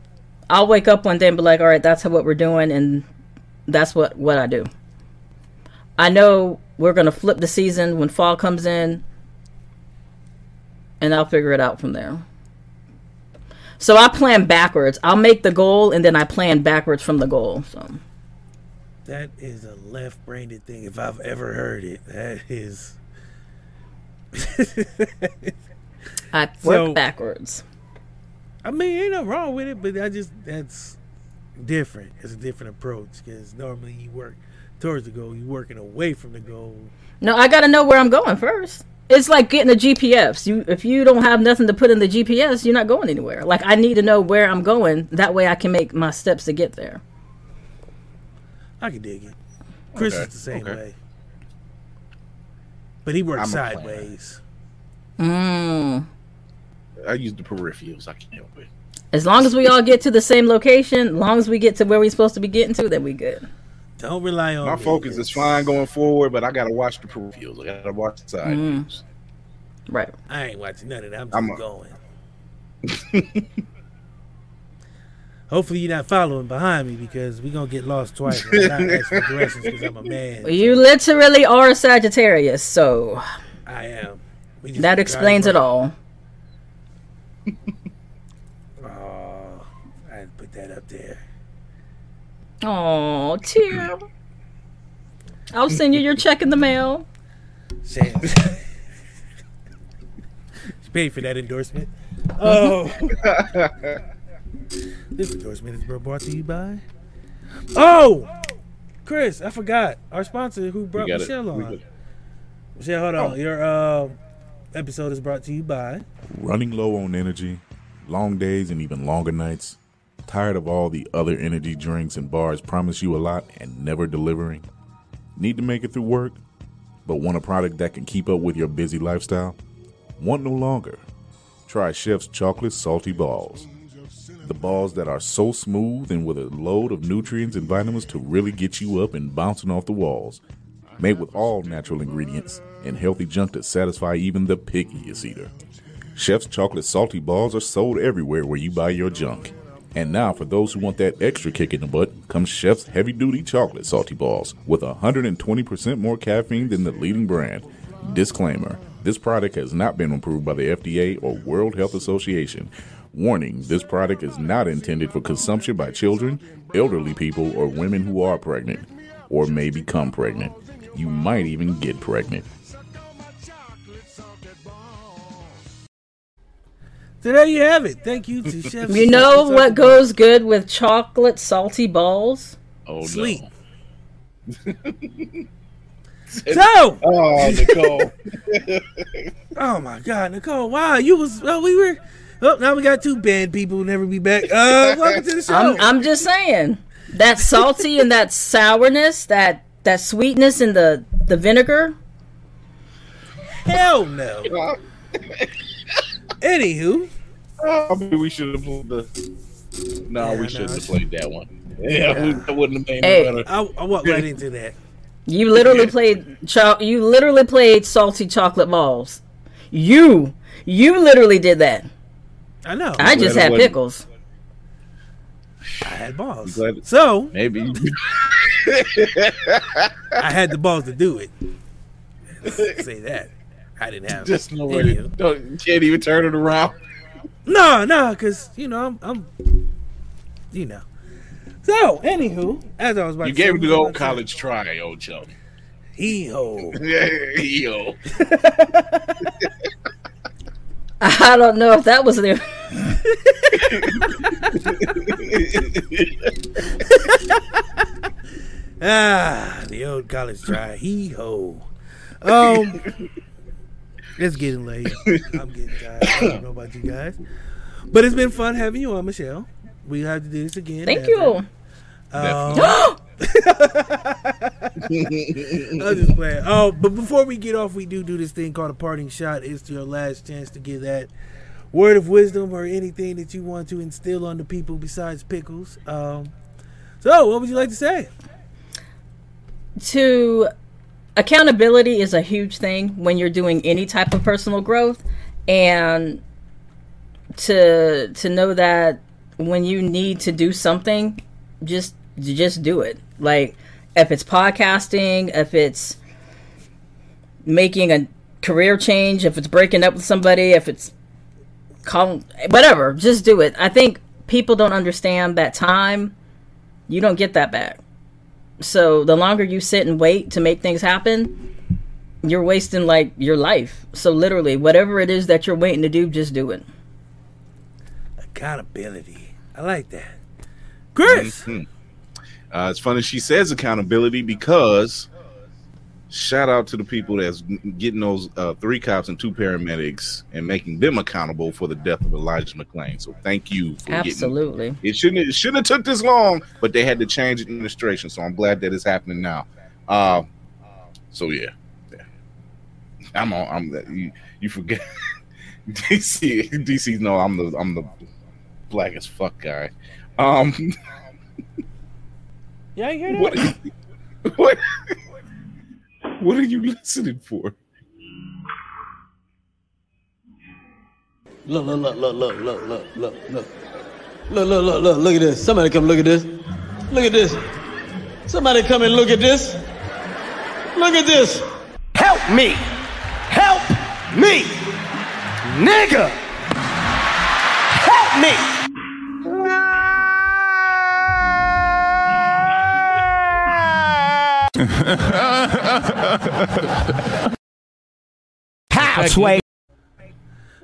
I'll wake up one day and be like, "All right, that's what we're doing and that's what what I do." I know we're to flip the season when fall comes in and I'll figure it out from there. So I plan backwards. I'll make the goal and then I plan backwards from the goal. So That is a left-brained thing if I've ever heard it. That is. I (laughs) work So- backwards. I mean, ain't nothing wrong with it, but I just that's different. It's a different approach because normally you work towards the goal, you're working away from the goal. No, I got to know where I'm going first. It's like getting a GPS. You if you don't have nothing to put in the GPS, you're not going anywhere. Like I need to know where I'm going. That way I can make my steps to get there. I can dig it. Chris Okay, is the same okay. way, but he works I'm sideways. Mm. I use the peripherals. I can't help it. As long as we all get to the same location, as long as we get to where we're supposed to be getting to, then we good. Don't rely on My focus is fine going forward, but I gotta watch the peripherals. I gotta watch the side Mm. views. Right. I ain't watching none of that. I'm just I'm a- going. (laughs) Hopefully you're not following behind me because we're gonna get lost twice. And I'm not asking for directions because I'm a man. You literally are a Sagittarius, so I am. That explains it all. (laughs) Oh, I had to put that up there. Oh, tear. I'll send you your check in the mail. Sam. she paid for that endorsement. (laughs) Oh. this endorsement is brought to you by. Oh, Chris, I forgot our sponsor who brought We it. Michelle on. good. Michelle, hold on. Your uh, episode is brought to you by. Running low on energy, long days and even longer nights, tired of all the other energy drinks and bars promise you a lot and never delivering? Need to make it through work, but want a product that can keep up with your busy lifestyle? Want no longer? Try Chef's Chocolate Salty Balls. The balls that are so smooth and with a load of nutrients and vitamins to really get you up and bouncing off the walls. Made with all natural ingredients and healthy junk to satisfy even the pickiest eater. Chef's chocolate salty balls are sold everywhere where you buy your junk. And now, for those who want that extra kick in the butt, comes Chef's heavy duty chocolate salty balls with 120% more caffeine than the leading brand. Disclaimer this product has not been approved by the FDA or World Health Association. Warning this product is not intended for consumption by children, elderly people, or women who are pregnant or may become pregnant. You might even get pregnant. So there you have it. Thank you to (laughs) Chef. You know what goes good with chocolate salty balls? Oh Sleep. no. (laughs) So, Oh, Nicole. (laughs) oh my God, Nicole! Wow, you was well. We were. Oh, now we got two band people who never be back. Uh, welcome to the show. I'm, I'm just saying that salty and that sourness, that that sweetness in the the vinegar. Hell no. Anywho, I mean, we should have played the. No, Yeah, we shouldn't I have played that one. (laughs) Yeah, we, that wouldn't have made Hey. it better. I, I walked right into that. You literally played cho- you literally played salty chocolate balls. You you literally did that. I know. I just had pickles. I had balls. So Maybe. (laughs) I had the balls to do it. (laughs) Say that. I didn't have. Just no way. any To, of- don't, you can't even turn it around. No, no, because you know I'm, I'm, you know. So, anywho, as I was about You to say, gave it we the old about to- college try, old Joe. Hee ho. Yo. I don't know if that was there. (laughs) Ah, the old college try. Hee ho. Um, (laughs) it's getting late. I'm getting tired. I don't know about you guys, but it's been fun having you on, Michelle. We have to do this again. Thank never. you. Um, (laughs) I'm just playing. Oh, but before we get off, we do do this thing called a parting shot. It's your last chance to give that word of wisdom or anything that you want to instill on the people besides pickles. Um, so, what would you like to say? to accountability is a huge thing when you're doing any type of personal growth. And to to know that when you need to do something just just do it. Like if it's podcasting if it's making a career change if it's breaking up with somebody if it's call whatever just do it. I think people don't understand that time you don't get that back so the longer you sit and wait to make things happen, you're wasting like your life. So literally, whatever it is that you're waiting to do, just do it. Accountability. I like that. Chris. Mhm. Uh, it's funny she says accountability because shout out to the people that's getting those uh, three cops and two paramedics and making them accountable for the death of Elijah McClain. So thank you for getting Absolutely. it shouldn't it shouldn't have took this long, but they had to change administration. So I'm glad that it's happening now. Uh, so yeah, yeah. I'm on. I'm you. You forget (laughs) DC. DC. No, I'm the I'm the black as fuck guy. Um, (laughs) Yeah, I hear that. (laughs) what? Are you, what? (laughs) What are you listening for? Look, look, look, look, look, look, look, look, look. Look, look, look, look, look at this. Somebody come look at this. Look at this. Somebody come and look at this. Look at this. Help me! Help me! Nigga! Help me! How, Sway?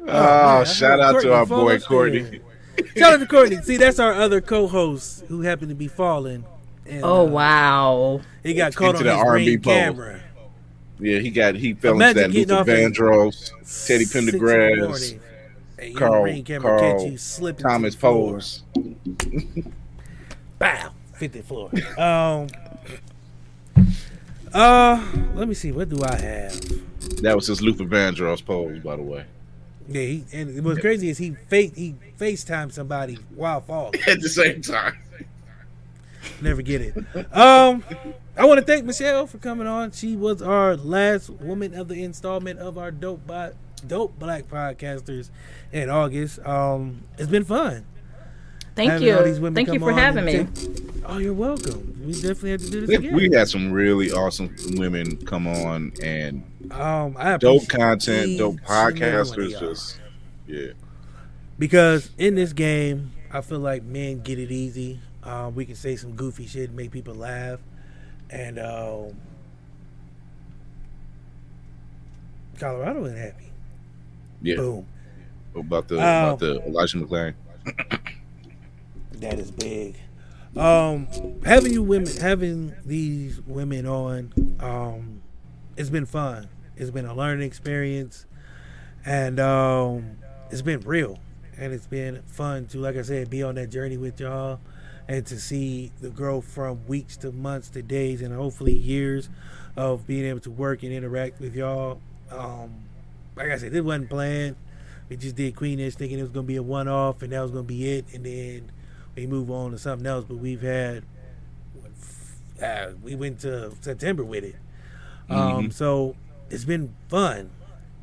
Oh, shout out to our boy Courtney Courtney. (laughs) Shout out to Courtney. See, that's our other co-host who happened to be falling. And, Oh uh, wow. He got caught Into on the his R&B ring camera. Yeah, he got he fell Imagine into getting that off Luther at Vandross, Teddy Six in Pendergrass, morning, Carl, ring camera Carl catch you slipping Thomas to the floor. Pose. Bow, 50th floor. Um. (laughs) Uh, let me see. What do I have? That was his Luther Vandross pose, by the way. Yeah, he, and what's crazy is he face he FaceTime somebody while falling. (laughs) At the same time. Never get it. Um, I want to thank Michelle for coming on. She was our last woman of the installment of our Dope Bot dope black podcasters in August. Um, it's been fun. Thank having all you. these women Thank you for having me. take- oh, you're welcome. We definitely had to do this We, again. we had some really awesome women come on and Um, I dope appreciate content, dope each and every one of podcasters. Just yeah, because in this game, I feel like men get it easy. Um, we can say some goofy shit, and make people laugh, and um, Colorado ain't happy. yeah. Boom. About the Um, about the Elijah McClain. That is big. Um, having you women, having these women on, um, it's been fun. It's been a learning experience, and um, it's been real, and it's been fun to, like I said, be on that journey with y'all, and to see the growth from weeks to months to days, and hopefully years of being able to work and interact with y'all. Um, like I said, this wasn't planned. We just did Queenish thinking it was gonna be a one off and that was gonna be it, and then we move on to something else. But we've had, what, uh, we went to September with it, um, Mhm. so it's been fun.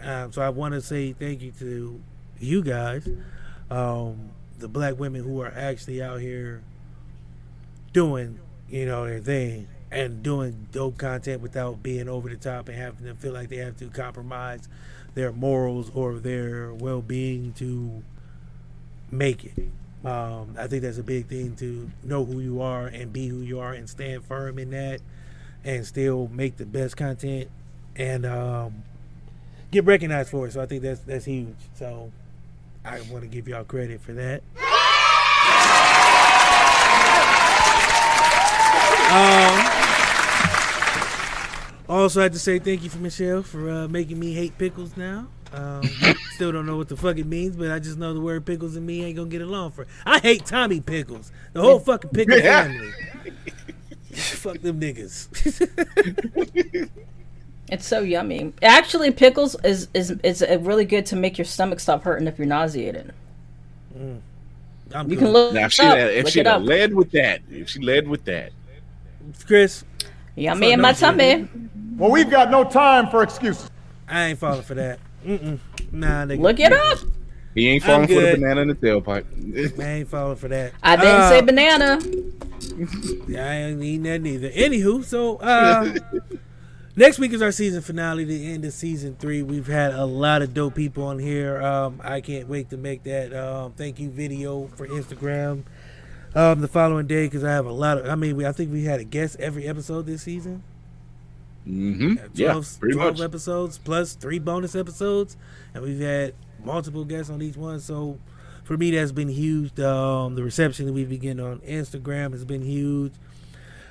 Um, so I want to say thank you to you guys, um, the black women who are actually out here doing, you know, their thing and doing dope content without being over the top and having them feel like they have to compromise their morals or their well-being to make it. Um, I think that's a big thing to know who you are and be who you are and stand firm in that and still make the best content and um, get recognized for it. So I think that's that's huge. So I want to give y'all credit for that. Um, also, I have to say thank you for Michelle for uh, making me hate pickles now. Um, still don't know what the fuck it means, but I just know the word pickles and me ain't gonna get along for. I hate Tommy Pickles, the whole fucking pickle family. (laughs) fuck them niggas. (laughs) It's so yummy. Actually, pickles is is is really good to make your stomach stop hurting if you're nauseated. I'm You cool. can look Now, if she up. had, if look she it up. led with that, if she led with that, Chris. Yummy in my tummy. Well, we've got no time for excuses. I ain't falling for that. Mm-mm. Nah, nigga. Look it up. he ain't falling for the banana in the tailpipe. I ain't falling for that. I didn't Uh, say banana. I ain't eating that neither. Anywho, so uh, (laughs) next week is our season finale, the end of season three. We've had a lot of dope people on here. Um, I can't wait to make that um, thank you video for Instagram um, the following day because I have a lot of. I mean, we, I think we had a guest every episode this season. Mm-hmm. 12, Yeah, pretty 12 much. episodes plus three bonus episodes, and we've had multiple guests on each one. So for me, that's been huge. Um, the reception that we've been getting on Instagram has been huge.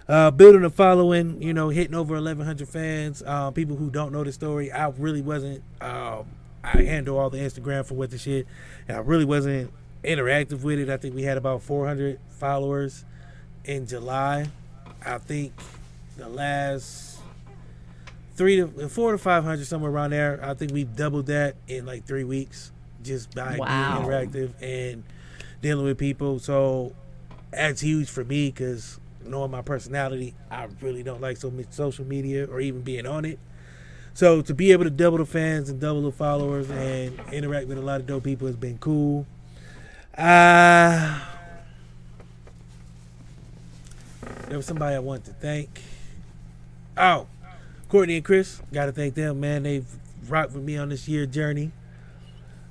Uh, building a following, you know, hitting over 1,100 fans. Uh, people who don't know the story, I really wasn't. Um, I handle all the Instagram for what the shit, and I really wasn't interactive with it. I think we had about 400 followers in July. I think the last three to four to five hundred somewhere around there. I think we've doubled that in like three weeks just by Wow. being interactive and dealing with people. So that's huge for me because knowing my personality, I really don't like so much social media or even being on it. So to be able to double the fans and double the followers and interact with a lot of dope people has been cool. Uh, there was somebody I wanted to thank. Oh, Courtney and Chris, gotta thank them, man. They've rocked with me on this year journey.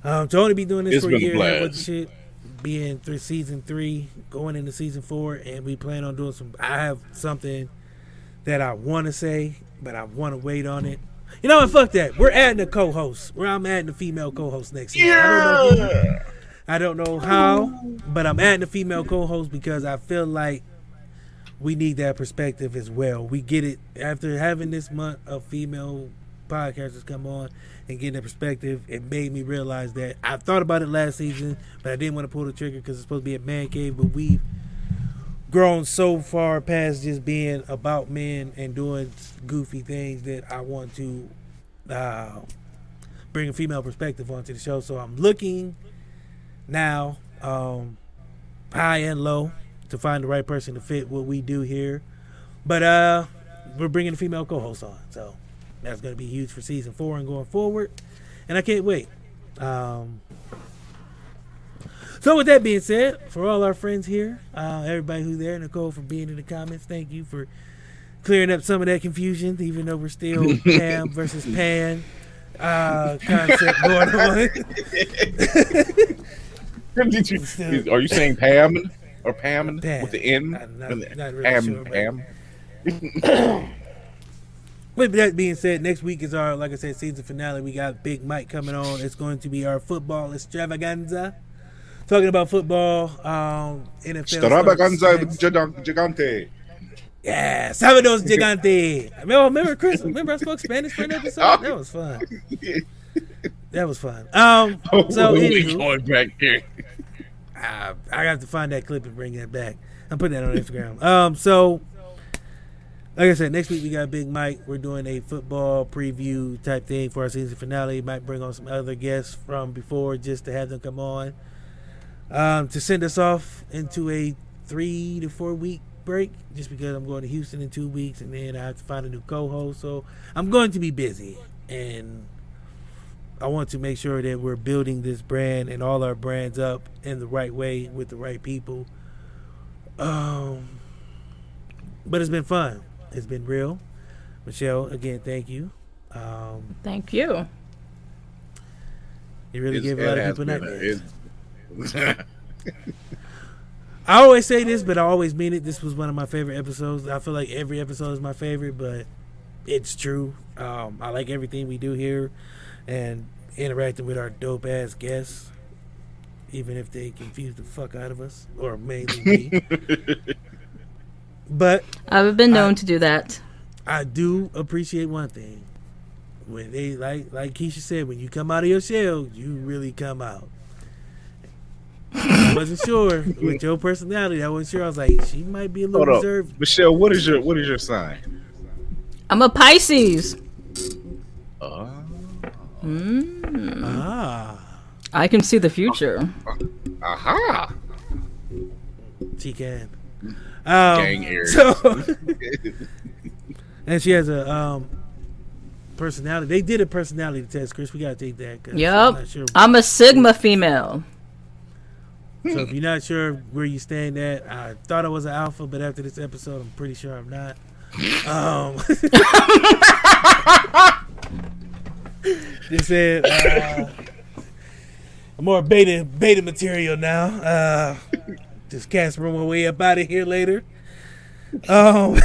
Um, to only be doing this It's for a year, and have blast. with shit, being through season three, going into season four, and we plan on doing some. I have something that I want to say, but I want to wait on it. You know what? Fuck that. We're adding a co-host. Where I'm adding a female co-host next year. I don't know. I don't know how, but I'm adding a female co-host because I feel like we need that perspective as well. We get it after having this month of female podcasters come on and getting that perspective. It made me realize that I thought about it last season, but I didn't want to pull the trigger because it's supposed to be a man cave. But we've grown so far past just being about men and doing goofy things that I want to uh, bring a female perspective onto the show. So I'm looking now, um, high and low, to find the right person to fit what we do here. But uh, we're bringing a female co-host on, so that's going to be huge for season four and going forward. and I can't wait. Um, so with that being said, for all our friends here, uh, everybody who's there, Nicole for being in the comments, thank you for clearing up some of that confusion, even though we're still (laughs) Pam versus Pan uh, concept going on. (laughs) Did you, are you saying Pam or Pam, Pam. with the N? not- the- not really Pam, sure, Pam. (coughs) With that being said, next week is our, like I said, season finale. We got Big Mike coming on. It's going to be our football extravaganza. Talking about football, um, NFL. Extravaganza Gigante. Yeah, Sábados Gigante. Remember, remember, Chris? Remember I spoke Spanish for an episode? That was fun. (laughs) That was fun. Um, so we anywho, going back here. I, have to find that clip and bring that back. I'm putting that on Instagram. (laughs) Um, so like I said, next week we got Big Mike. We're doing a football preview type thing for our season finale. Might bring on some other guests from before just to have them come on um, to send us off into a three to four week break. Just because I'm going to Houston in two weeks and then I have to find a new co-host. So I'm going to be busy and I want to make sure that we're building this brand and all our brands up in the right way with the right people. Um, but it's been fun. It's been real. Michelle, again, thank you. Um, Thank you. you really It's- gave a lot of people been nightmares. (laughs) I always say this, but I always mean it. This was one of my favorite episodes. I feel like every episode is my favorite, but it's true. Um, I like everything we do here and interacting with our dope ass guests, even if they confuse the fuck out of us, or mainly me. (laughs) but I've been known to do that. I do appreciate one thing. When they like like Keisha said, when you come out of your shell, you really come out. I wasn't sure with your personality. I wasn't sure. I was like, she might be a little Hold up, reserved. Michelle. What is your what is your sign? I'm a Pisces. Uh, Mm. Ah, I can see the future. aha. she can. Um, Gang Aries. So, (laughs) and she has a um, personality. They did a personality test, Chris. We gotta take that. 'cause I'm Yep. sure. I'm a Sigma female. So if you're not sure where you stand at, I thought I was an alpha, but after this episode, I'm pretty sure I'm not. Um, (laughs) (laughs) they said uh, more beta beta material now. Uh, just Casper my way up out of here later. Um,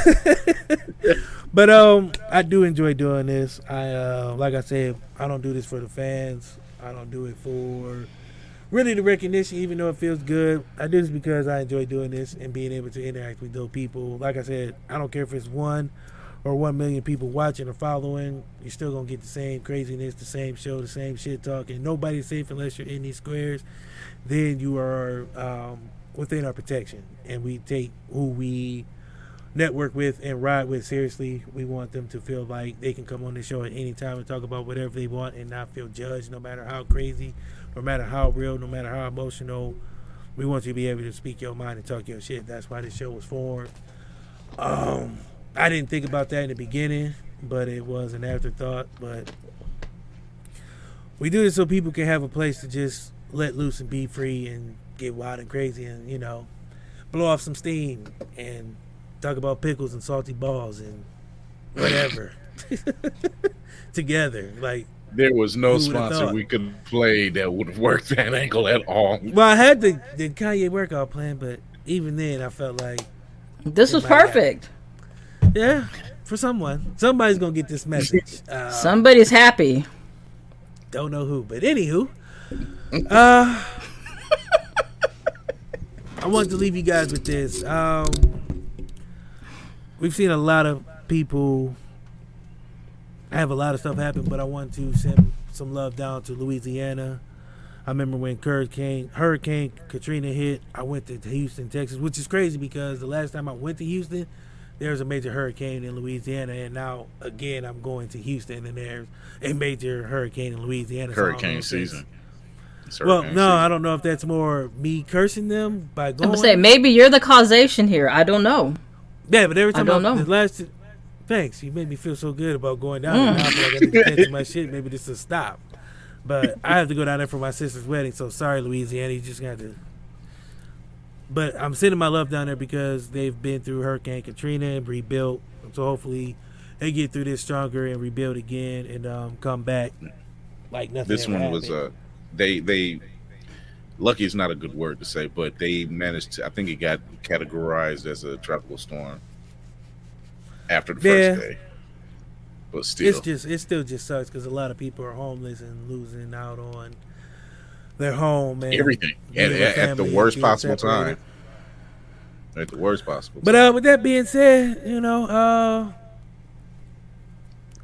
(laughs) but um, I do enjoy doing this. I uh, like I said, I don't do this for the fans. I don't do it for really the recognition, even though it feels good. I do this because I enjoy doing this and being able to interact with those people. Like I said, I don't care if it's one or one million people watching or following. You're still gonna get the same craziness, the same show, the same shit talking. Nobody's safe unless you're in these squares. Then you are um, within our protection, and we take who we network with and ride with seriously. We want them to feel like they can come on the show at any time and talk about whatever they want and not feel judged, no matter how crazy, no matter how real, no matter how emotional. We want you to be able to speak your mind and talk your shit. That's why this show was formed. Um, I didn't think about that in the beginning, but it was an afterthought. But we do this so people can have a place to just let loose and be free and get wild and crazy and you know blow off some steam and talk about pickles and salty balls and whatever (laughs) together. Like There was no sponsor we could play that would have worked that angle at all. Well, I had the, the Kanye workout plan, but even then, I felt like This was might have- perfect. Yeah, for someone, somebody's gonna get this message. (laughs) Uh, Somebody's happy. Don't know who, but anywho, (laughs) uh, I wanted to leave you guys with this. Um, we've seen a lot of people have a lot of stuff happen, but I want to send some love down to Louisiana. I remember when Hurricane Hurricane Katrina hit, I went to Houston, Texas, which is crazy because the last time I went to Houston, there was a major hurricane in Louisiana, and now again I'm going to Houston, and there's a major hurricane in Louisiana. So I don't know Hurricane if season. it's- It's Well, no, season. I don't know if that's more me cursing them by going. I'm going. gonna say maybe you're the causation here. I don't know. Yeah, but every time I don't know. the last. Thanks, you made me feel so good about going down. Mm. Now I like I need to cancel my shit. Maybe this will stop. But I have to go down there for my sister's wedding. So sorry, Louisiana. You just got to. But I'm sending my love down there because they've been through Hurricane Katrina and rebuilt. So hopefully they get through this stronger and rebuild again and um, come back like nothing. This one was happened. uh they they lucky is not a good word to say, but they managed to I think it got categorized as a tropical storm after the Yeah. first day. But still It's just it still just sucks because a lot of people are homeless and losing out on their home and everything being at, at, at the worst possible separated. time. At the worst possible. But uh, with that being said, you know, uh,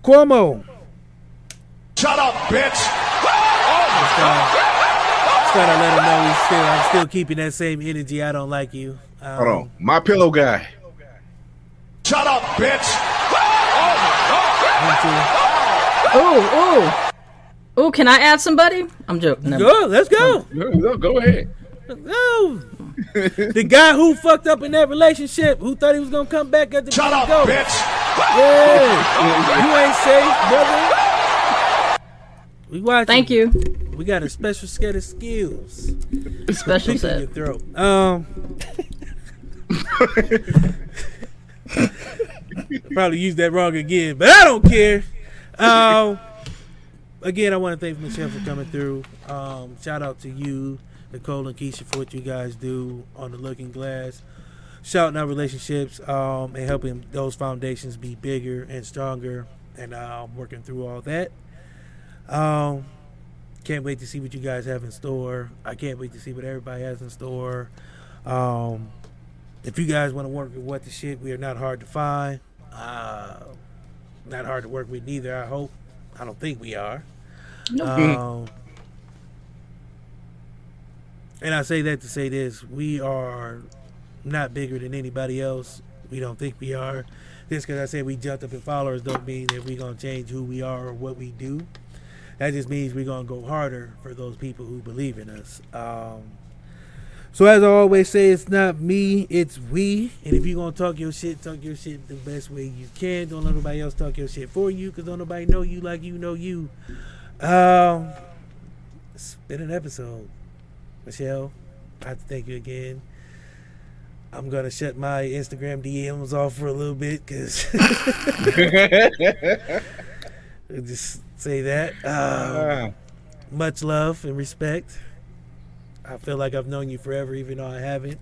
Cuomo. Shut up, bitch! Just, just thought I'd let him know he's still, I'm still keeping that same energy. I don't like you. Um, Hold on, my pillow guy. Shut up, bitch! Ooh, ooh. Ooh, can I add somebody? I'm joking. Never- Go, let's go. Go, go ahead. No. the guy who fucked up in that relationship, who thought he was gonna come back at the Shut up, go. bitch! Yeah, you ain't safe, brother. We watching. Thank you. We got a special set of skills. Special Stick in set. your throat. Um. (laughs) Probably used that wrong again, but I don't care. Um, again, I want to thank Michelle for coming through. Um, shout out to you, Nicole and Keisha, for what you guys do on the Looking Glass, shouting out relationships um, and helping those foundations be bigger and stronger, and um, working through all that. Um, can't wait to see what you guys have in store. I can't wait to see what everybody has in store. Um, if you guys want to work with what the shit, we are not hard to find. Uh, not hard to work with neither. I hope. I don't think we are. Nope. Um, and I say that to say this: we are not bigger than anybody else. We don't think we are. Just because I say we jumped up in followers don't mean that we're gonna change who we are or what we do. That just means we're gonna go harder for those people who believe in us. Um, so as I always say, it's not me, it's we. And if you're gonna talk your shit, talk your shit the best way you can. Don't let nobody else talk your shit for you, cause don't nobody know you like you know you. Um, it's been an episode, Michelle. I have to thank you again. I'm gonna shut my Instagram DMs off for a little bit, cause I'll (laughs) just say that. Um, much love and respect. I feel like I've known you forever, even though I haven't.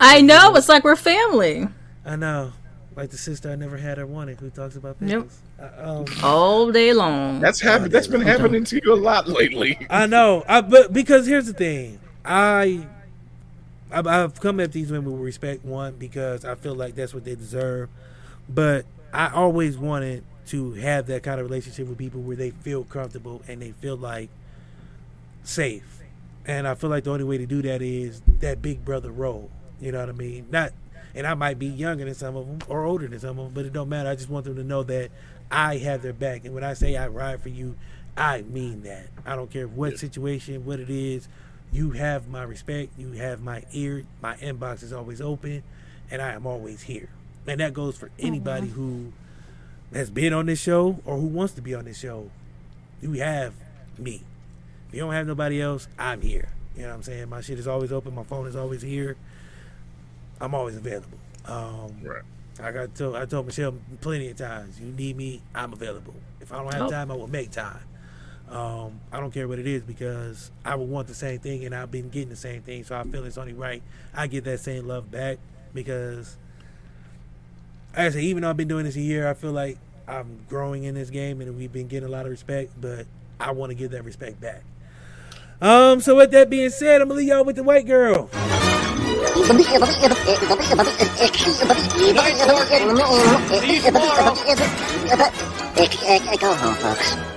I know. It's like we're family. I know. Like the sister I never had or wanted who talks about pickles. Yep. Uh, um, All day long. That's happened. That's been happening to you a lot lately. I know. I, but because here's the thing. I I've, I've come at these women with respect, one, because I feel like that's what they deserve. But I always wanted to have that kind of relationship with people where they feel comfortable and they feel like safe. And I feel like the only way to do that is that big brother role. You know what I mean? Not, and I might be younger than some of them or older than some of them, but it don't matter. I just want them to know that I have their back. And when I say I ride for you, I mean that. I don't care what situation, what it is. You have my respect. You have my ear. My inbox is always open, and I am always here. And that goes for mm-hmm. anybody who has been on this show or who wants to be on this show. You have me. If you don't have nobody else, I'm here. You know what I'm saying? My shit is always open. My phone is always here. I'm always available. Um, right. I got told, I told Michelle plenty of times, you need me, I'm available. If I don't have Oh. time, I will make time. Um, I don't care what it is because I would want the same thing and I've been getting the same thing. So I feel it's only right I get that same love back because, like I said, even though I've been doing this a year, I feel like I'm growing in this game and we've been getting a lot of respect, but I want to give that respect back. Um, so with that being said, I'm gonna leave y'all with the white girl. Go home, folks.